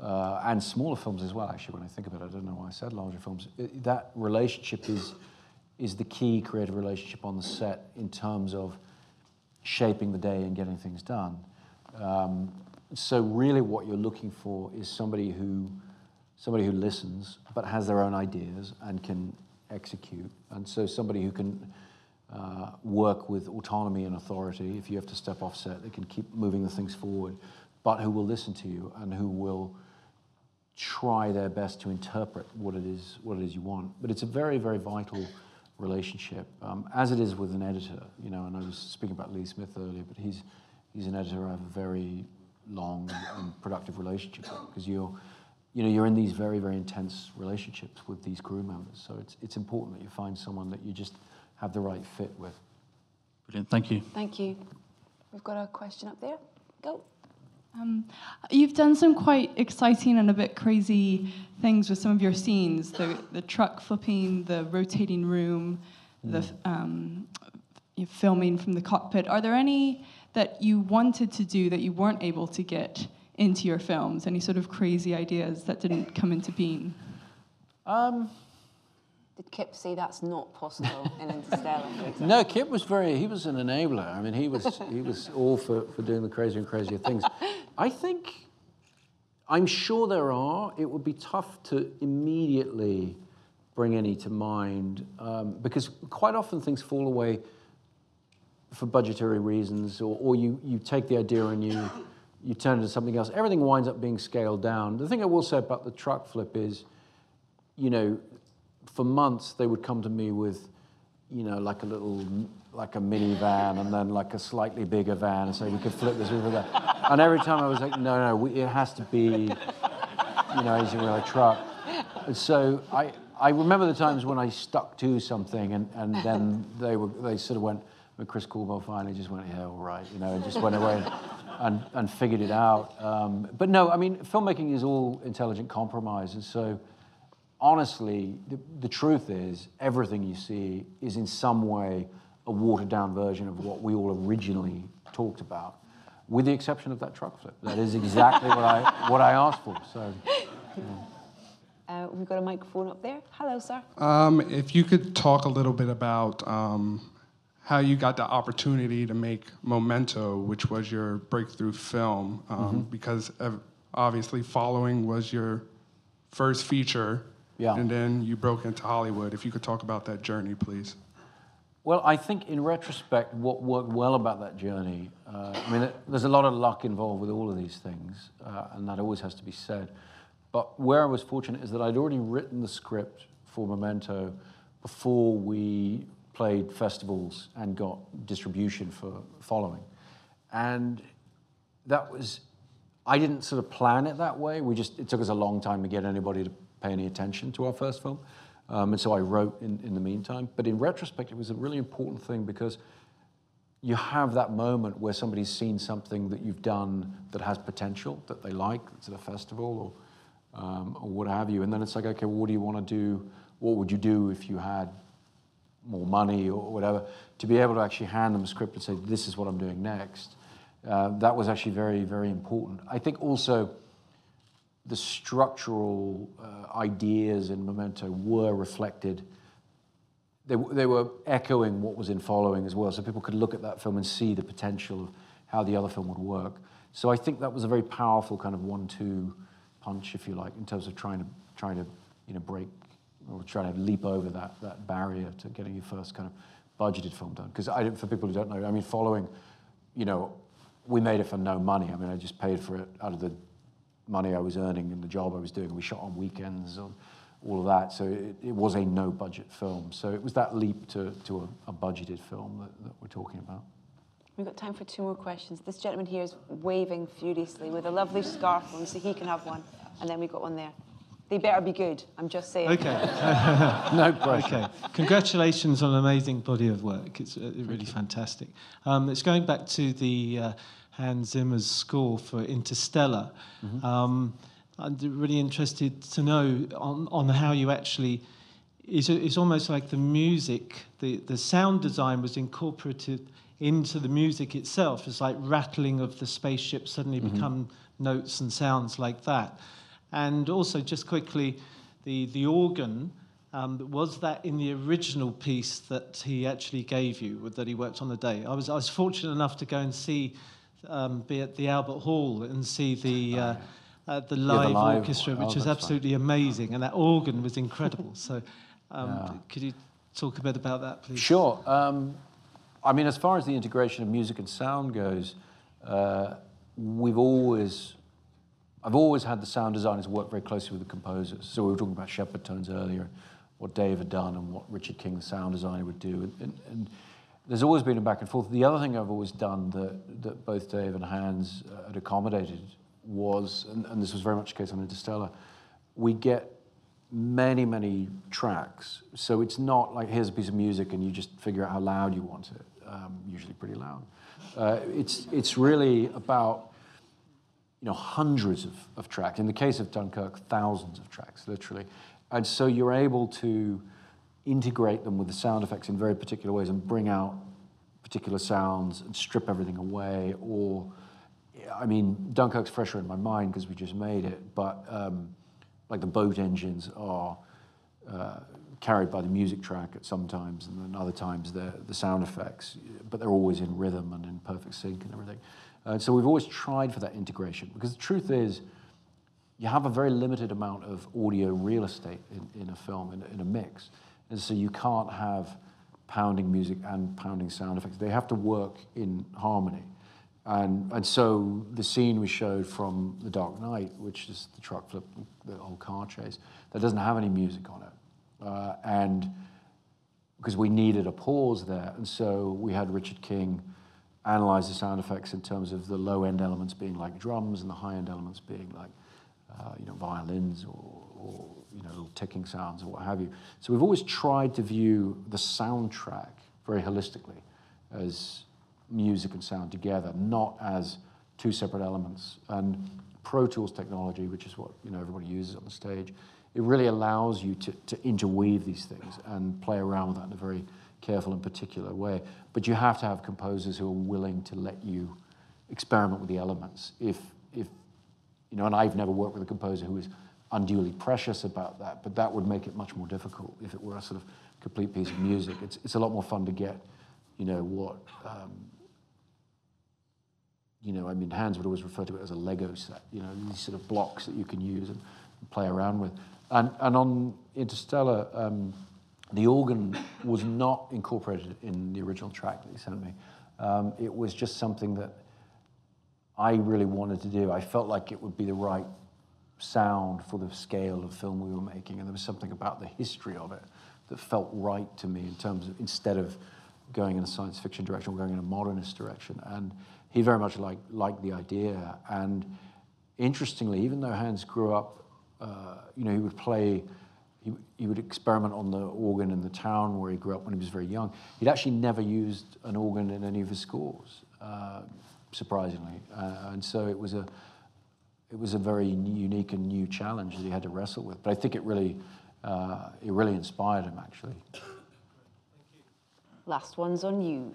uh, and smaller films as well, actually, when I think about it. I don't know why I said larger films. It, that relationship is, is the key creative relationship on the set in terms of shaping the day and getting things done. Um, so really what you're looking for is somebody who somebody who listens but has their own ideas and can execute. And so somebody who can uh, work with autonomy and authority. If you have to step off set, they can keep moving the things forward, but who will listen to you and who will try their best to interpret what it is what it is you want. But it's a very very vital relationship, um, as it is with an editor. You know, and I was speaking about Lee Smith earlier, but he's he's an editor I have a very long and productive relationship with because you're you know you're in these very very intense relationships with these crew members. So it's it's important that you find someone that you just have the right fit with. Brilliant. Thank you. Thank you. We've got a question up there. Go. Um, you've done some quite exciting and a bit crazy things with some of your scenes the, the truck flipping, the rotating room, the um, filming from the cockpit. Are there any that you wanted to do that you weren't able to get into your films? Any sort of crazy ideas that didn't come into being? Um, Did Kip say that's not possible in Interstellar? No, Kip was very, he was an enabler. I mean, he was, he was all for, for doing the crazier and crazier things. I think, I'm sure there are. It would be tough to immediately bring any to mind um, because quite often things fall away for budgetary reasons or, or you, you take the idea and you, you turn it into something else. Everything winds up being scaled down. The thing I will say about the truck flip is, you know, for months they would come to me with, you know, like a little, like a minivan and then like a slightly bigger van and say we could flip this over there. And every time I was like, no, no, we, it has to be, you know, will a truck. And so I, I remember the times when I stuck to something and, and then they were, they sort of went, when Chris Corbould finally just went, yeah, all right, you know, and just went away and, and figured it out. Um, but no, I mean, filmmaking is all intelligent compromise. And so, honestly, the, the truth is everything you see is in some way a watered down version of what we all originally talked about, with the exception of that truck flip. That is exactly what I, what I asked for. So, Uh, we've got a microphone up there. Hello, sir. Um, if you could talk a little bit about um, how you got the opportunity to make Memento, which was your breakthrough film, um, because of, obviously Following was your first feature, Yeah. and then you broke into Hollywood. If you could talk about that journey, please. Well, I think in retrospect, what worked well about that journey, uh, I mean, there's a lot of luck involved with all of these things, uh, and that always has to be said. But where I was fortunate is that I'd already written the script for Memento before we played festivals and got distribution for following. And that was, I didn't sort of plan it that way. We just, it took us a long time to get anybody to pay any attention to our first film. Um, and so I wrote in, in the meantime. But in retrospect, it was a really important thing because you have that moment where somebody's seen something that you've done that has potential, that they like, that's at a festival or, um, or what have you. And then it's like, okay, well, what do you want to do? What would you do if you had more money or whatever? To be able to actually hand them a script and say, this is what I'm doing next. Uh, that was actually very, very important. I think also the structural uh, ideas in Memento were reflected. They, they were echoing what was in Following as well, so people could look at that film and see the potential of how the other film would work. So I think that was a very powerful kind of one-two punch, if you like, in terms of trying to trying to you know break or trying to leap over that that barrier to getting your first kind of budgeted film done. Because I, for people who don't know, I mean, Following, you know, we made it for no money. I mean, I just paid for it out of the money I was earning and the job I was doing. We shot on weekends, on all of that. So it, it was a no budget film. So it was that leap to, to a, a budgeted film that, that we're talking about. We've got time for two more questions. This gentleman here is waving furiously with a lovely scarf on, so he can have one. And then we've got one there. They better be good. I'm just saying. Okay. No pressure. Okay. Congratulations on an amazing body of work. It's uh, really fantastic. Um, it's going back to the uh, Hans Zimmer's score for Interstellar. Um, I'm really interested to know on, on how you actually. It's, it's almost like the music, the, the sound design was incorporated into the music itself. It's like rattling of the spaceship suddenly become notes and sounds like that. And also, just quickly, the, the organ Um, was that in the original piece that he actually gave you, that he worked on the day? I was, I was fortunate enough to go and see, um, be at the Albert Hall and see the, uh, uh, the, live the live orchestra, which Oh, was absolutely amazing, and that organ was incredible. so, um, could you talk a bit about that, please? Sure. Um, I mean, as far as the integration of music and sound goes, uh, we've always, I've always had the sound designers work very closely with the composers. So we were talking about Shepard tones earlier, what Dave had done and what Richard King, the sound designer, would do. And, and, and there's always been a back and forth. The other thing I've always done that, that both Dave and Hans uh, had accommodated was, and, and this was very much the case on Interstellar, we get many, many tracks. So it's not like here's a piece of music and you just figure out how loud you want it, um, usually pretty loud. Uh, it's, it's really about you know, hundreds of, of tracks. In the case of Dunkirk, thousands of tracks, literally. And so you're able to integrate them with the sound effects in very particular ways and bring out particular sounds and strip everything away. Or, I mean, Dunkirk's fresher in my mind because we just made it, but um, like the boat engines are uh, carried by the music track at some times, and then other times they're the sound effects, but they're always in rhythm and in perfect sync and everything. And so we've always tried for that integration because the truth is, you have a very limited amount of audio real estate in, in a film, in, in a mix. And so you can't have pounding music and pounding sound effects. They have to work in harmony. And, and so the scene we showed from The Dark Knight, which is the truck flip, the whole car chase, that doesn't have any music on it. Uh, and because we needed a pause there. And so we had Richard King analyze the sound effects in terms of the low end elements being like drums and the high end elements being like uh, you know, violins or, or, you know, little ticking sounds or what have you. So we've always tried to view the soundtrack very holistically as music and sound together, not as two separate elements. And Pro Tools technology, which is what you know everybody uses on the stage, it really allows you to, to interweave these things and play around with that in a very careful and particular way. But you have to have composers who are willing to let you experiment with the elements. If, if you know, and I've never worked with a composer who is unduly precious about that, but that would make it much more difficult if it were a sort of complete piece of music. It's, it's a lot more fun to get, you know, what, um, you know, I mean, Hans would always refer to it as a Lego set, you know, these sort of blocks that you can use and, and play around with. And, and on Interstellar, um, the organ was not incorporated in the original track that he sent me. Um, it was just something that I really wanted to do. I felt like it would be the right sound for the scale of film we were making, and there was something about the history of it that felt right to me in terms of instead of going in a science fiction direction, we're going in a modernist direction. And he very much liked, liked the idea. And interestingly, even though Hans grew up, uh, you know, he would play, he, he would experiment on the organ in the town where he grew up when he was very young. He'd actually never used an organ in any of his scores, uh, surprisingly. Uh, and so it was a, it was a very unique and new challenge that he had to wrestle with. But I think it really, uh, it really inspired him, actually. Last one's on you.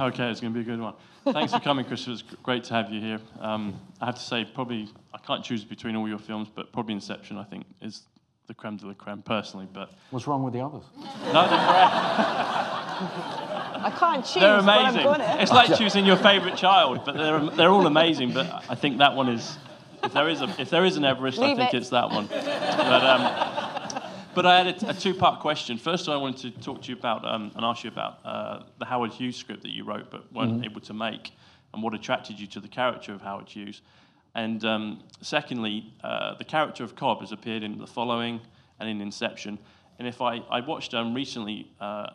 Okay, it's going to be a good one. Thanks for coming, Chris. It was great to have you here. Um, I have to say, probably, I can't choose between all your films, but probably Inception, I think, is the creme de la creme, personally. But What's wrong with the others? no, they're great. I can't choose, They're but I'm amazing. It's like choosing your favourite child, but they're, they're all amazing. But I think that one is, if there is, a, if there is an Everest, I think it. it's that one. But, um, but I had a, a two-part question. First, I wanted to talk to you about um, and ask you about uh, the Howard Hughes script that you wrote but weren't able to make, and what attracted you to the character of Howard Hughes. And um, secondly, uh, the character of Cobb has appeared in The Following and in Inception. And if I, I watched um, recently uh,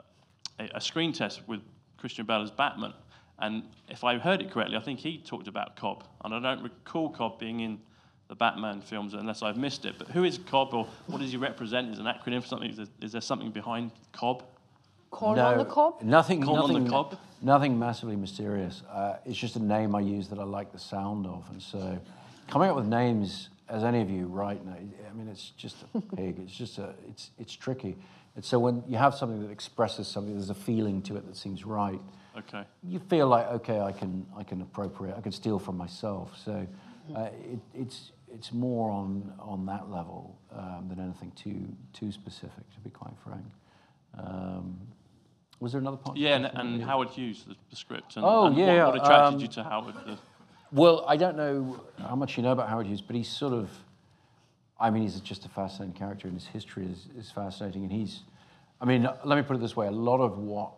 a, a screen test with Christian Bale as Batman, and if I heard it correctly, I think he talked about Cobb, and I don't recall Cobb being in the Batman films unless I've missed it. But who is Cobb, or what does he represent? Is an acronym for something? Is there, is there something behind Cobb? Corn on the cob? Nothing, Corn on the nothing, cob? nothing massively mysterious. Uh, it's just a name I use that I like the sound of, and so coming up with names, as any of you right now, I mean, it's just a pig. It's just a, it's it's tricky. And so when you have something that expresses something, there's a feeling to it that seems right. Okay. You feel like okay, I can I can appropriate, I can steal from myself. So uh, it, it's it's more on on that level um, than anything too too specific, to be quite frank. Um, was there another part? Yeah, and, and Howard Hughes, the, the script. And, Oh, and yeah, what, what attracted um, you to Howard? The, Well, I don't know how much you know about Howard Hughes, but he's sort of, I mean, he's just a fascinating character, and his history is, is fascinating. And he's, I mean, let me put it this way: a lot of what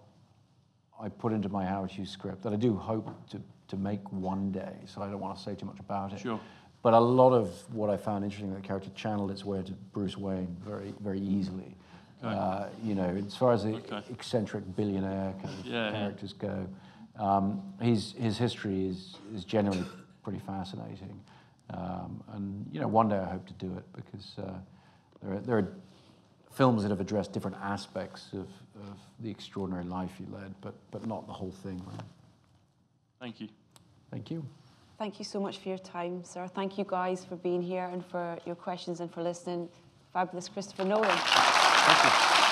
I put into my Howard Hughes script that I do hope to, to make one day, so I don't want to say too much about it. Sure. But a lot of what I found interesting, that the character channeled its way to Bruce Wayne very, very easily. Uh, you know, as far as the Okay. eccentric billionaire kind of Yeah, yeah. characters go, um, his his history is is generally pretty fascinating. Um, and you know, one day I hope to do it because uh, there are, there are films that have addressed different aspects of, of the extraordinary life he led, but but not the whole thing. Right? thank you. Thank you. Thank you so much for your time, sir. Thank you guys for being here and for your questions and for listening. Fabulous Christopher Nolan. Thank you.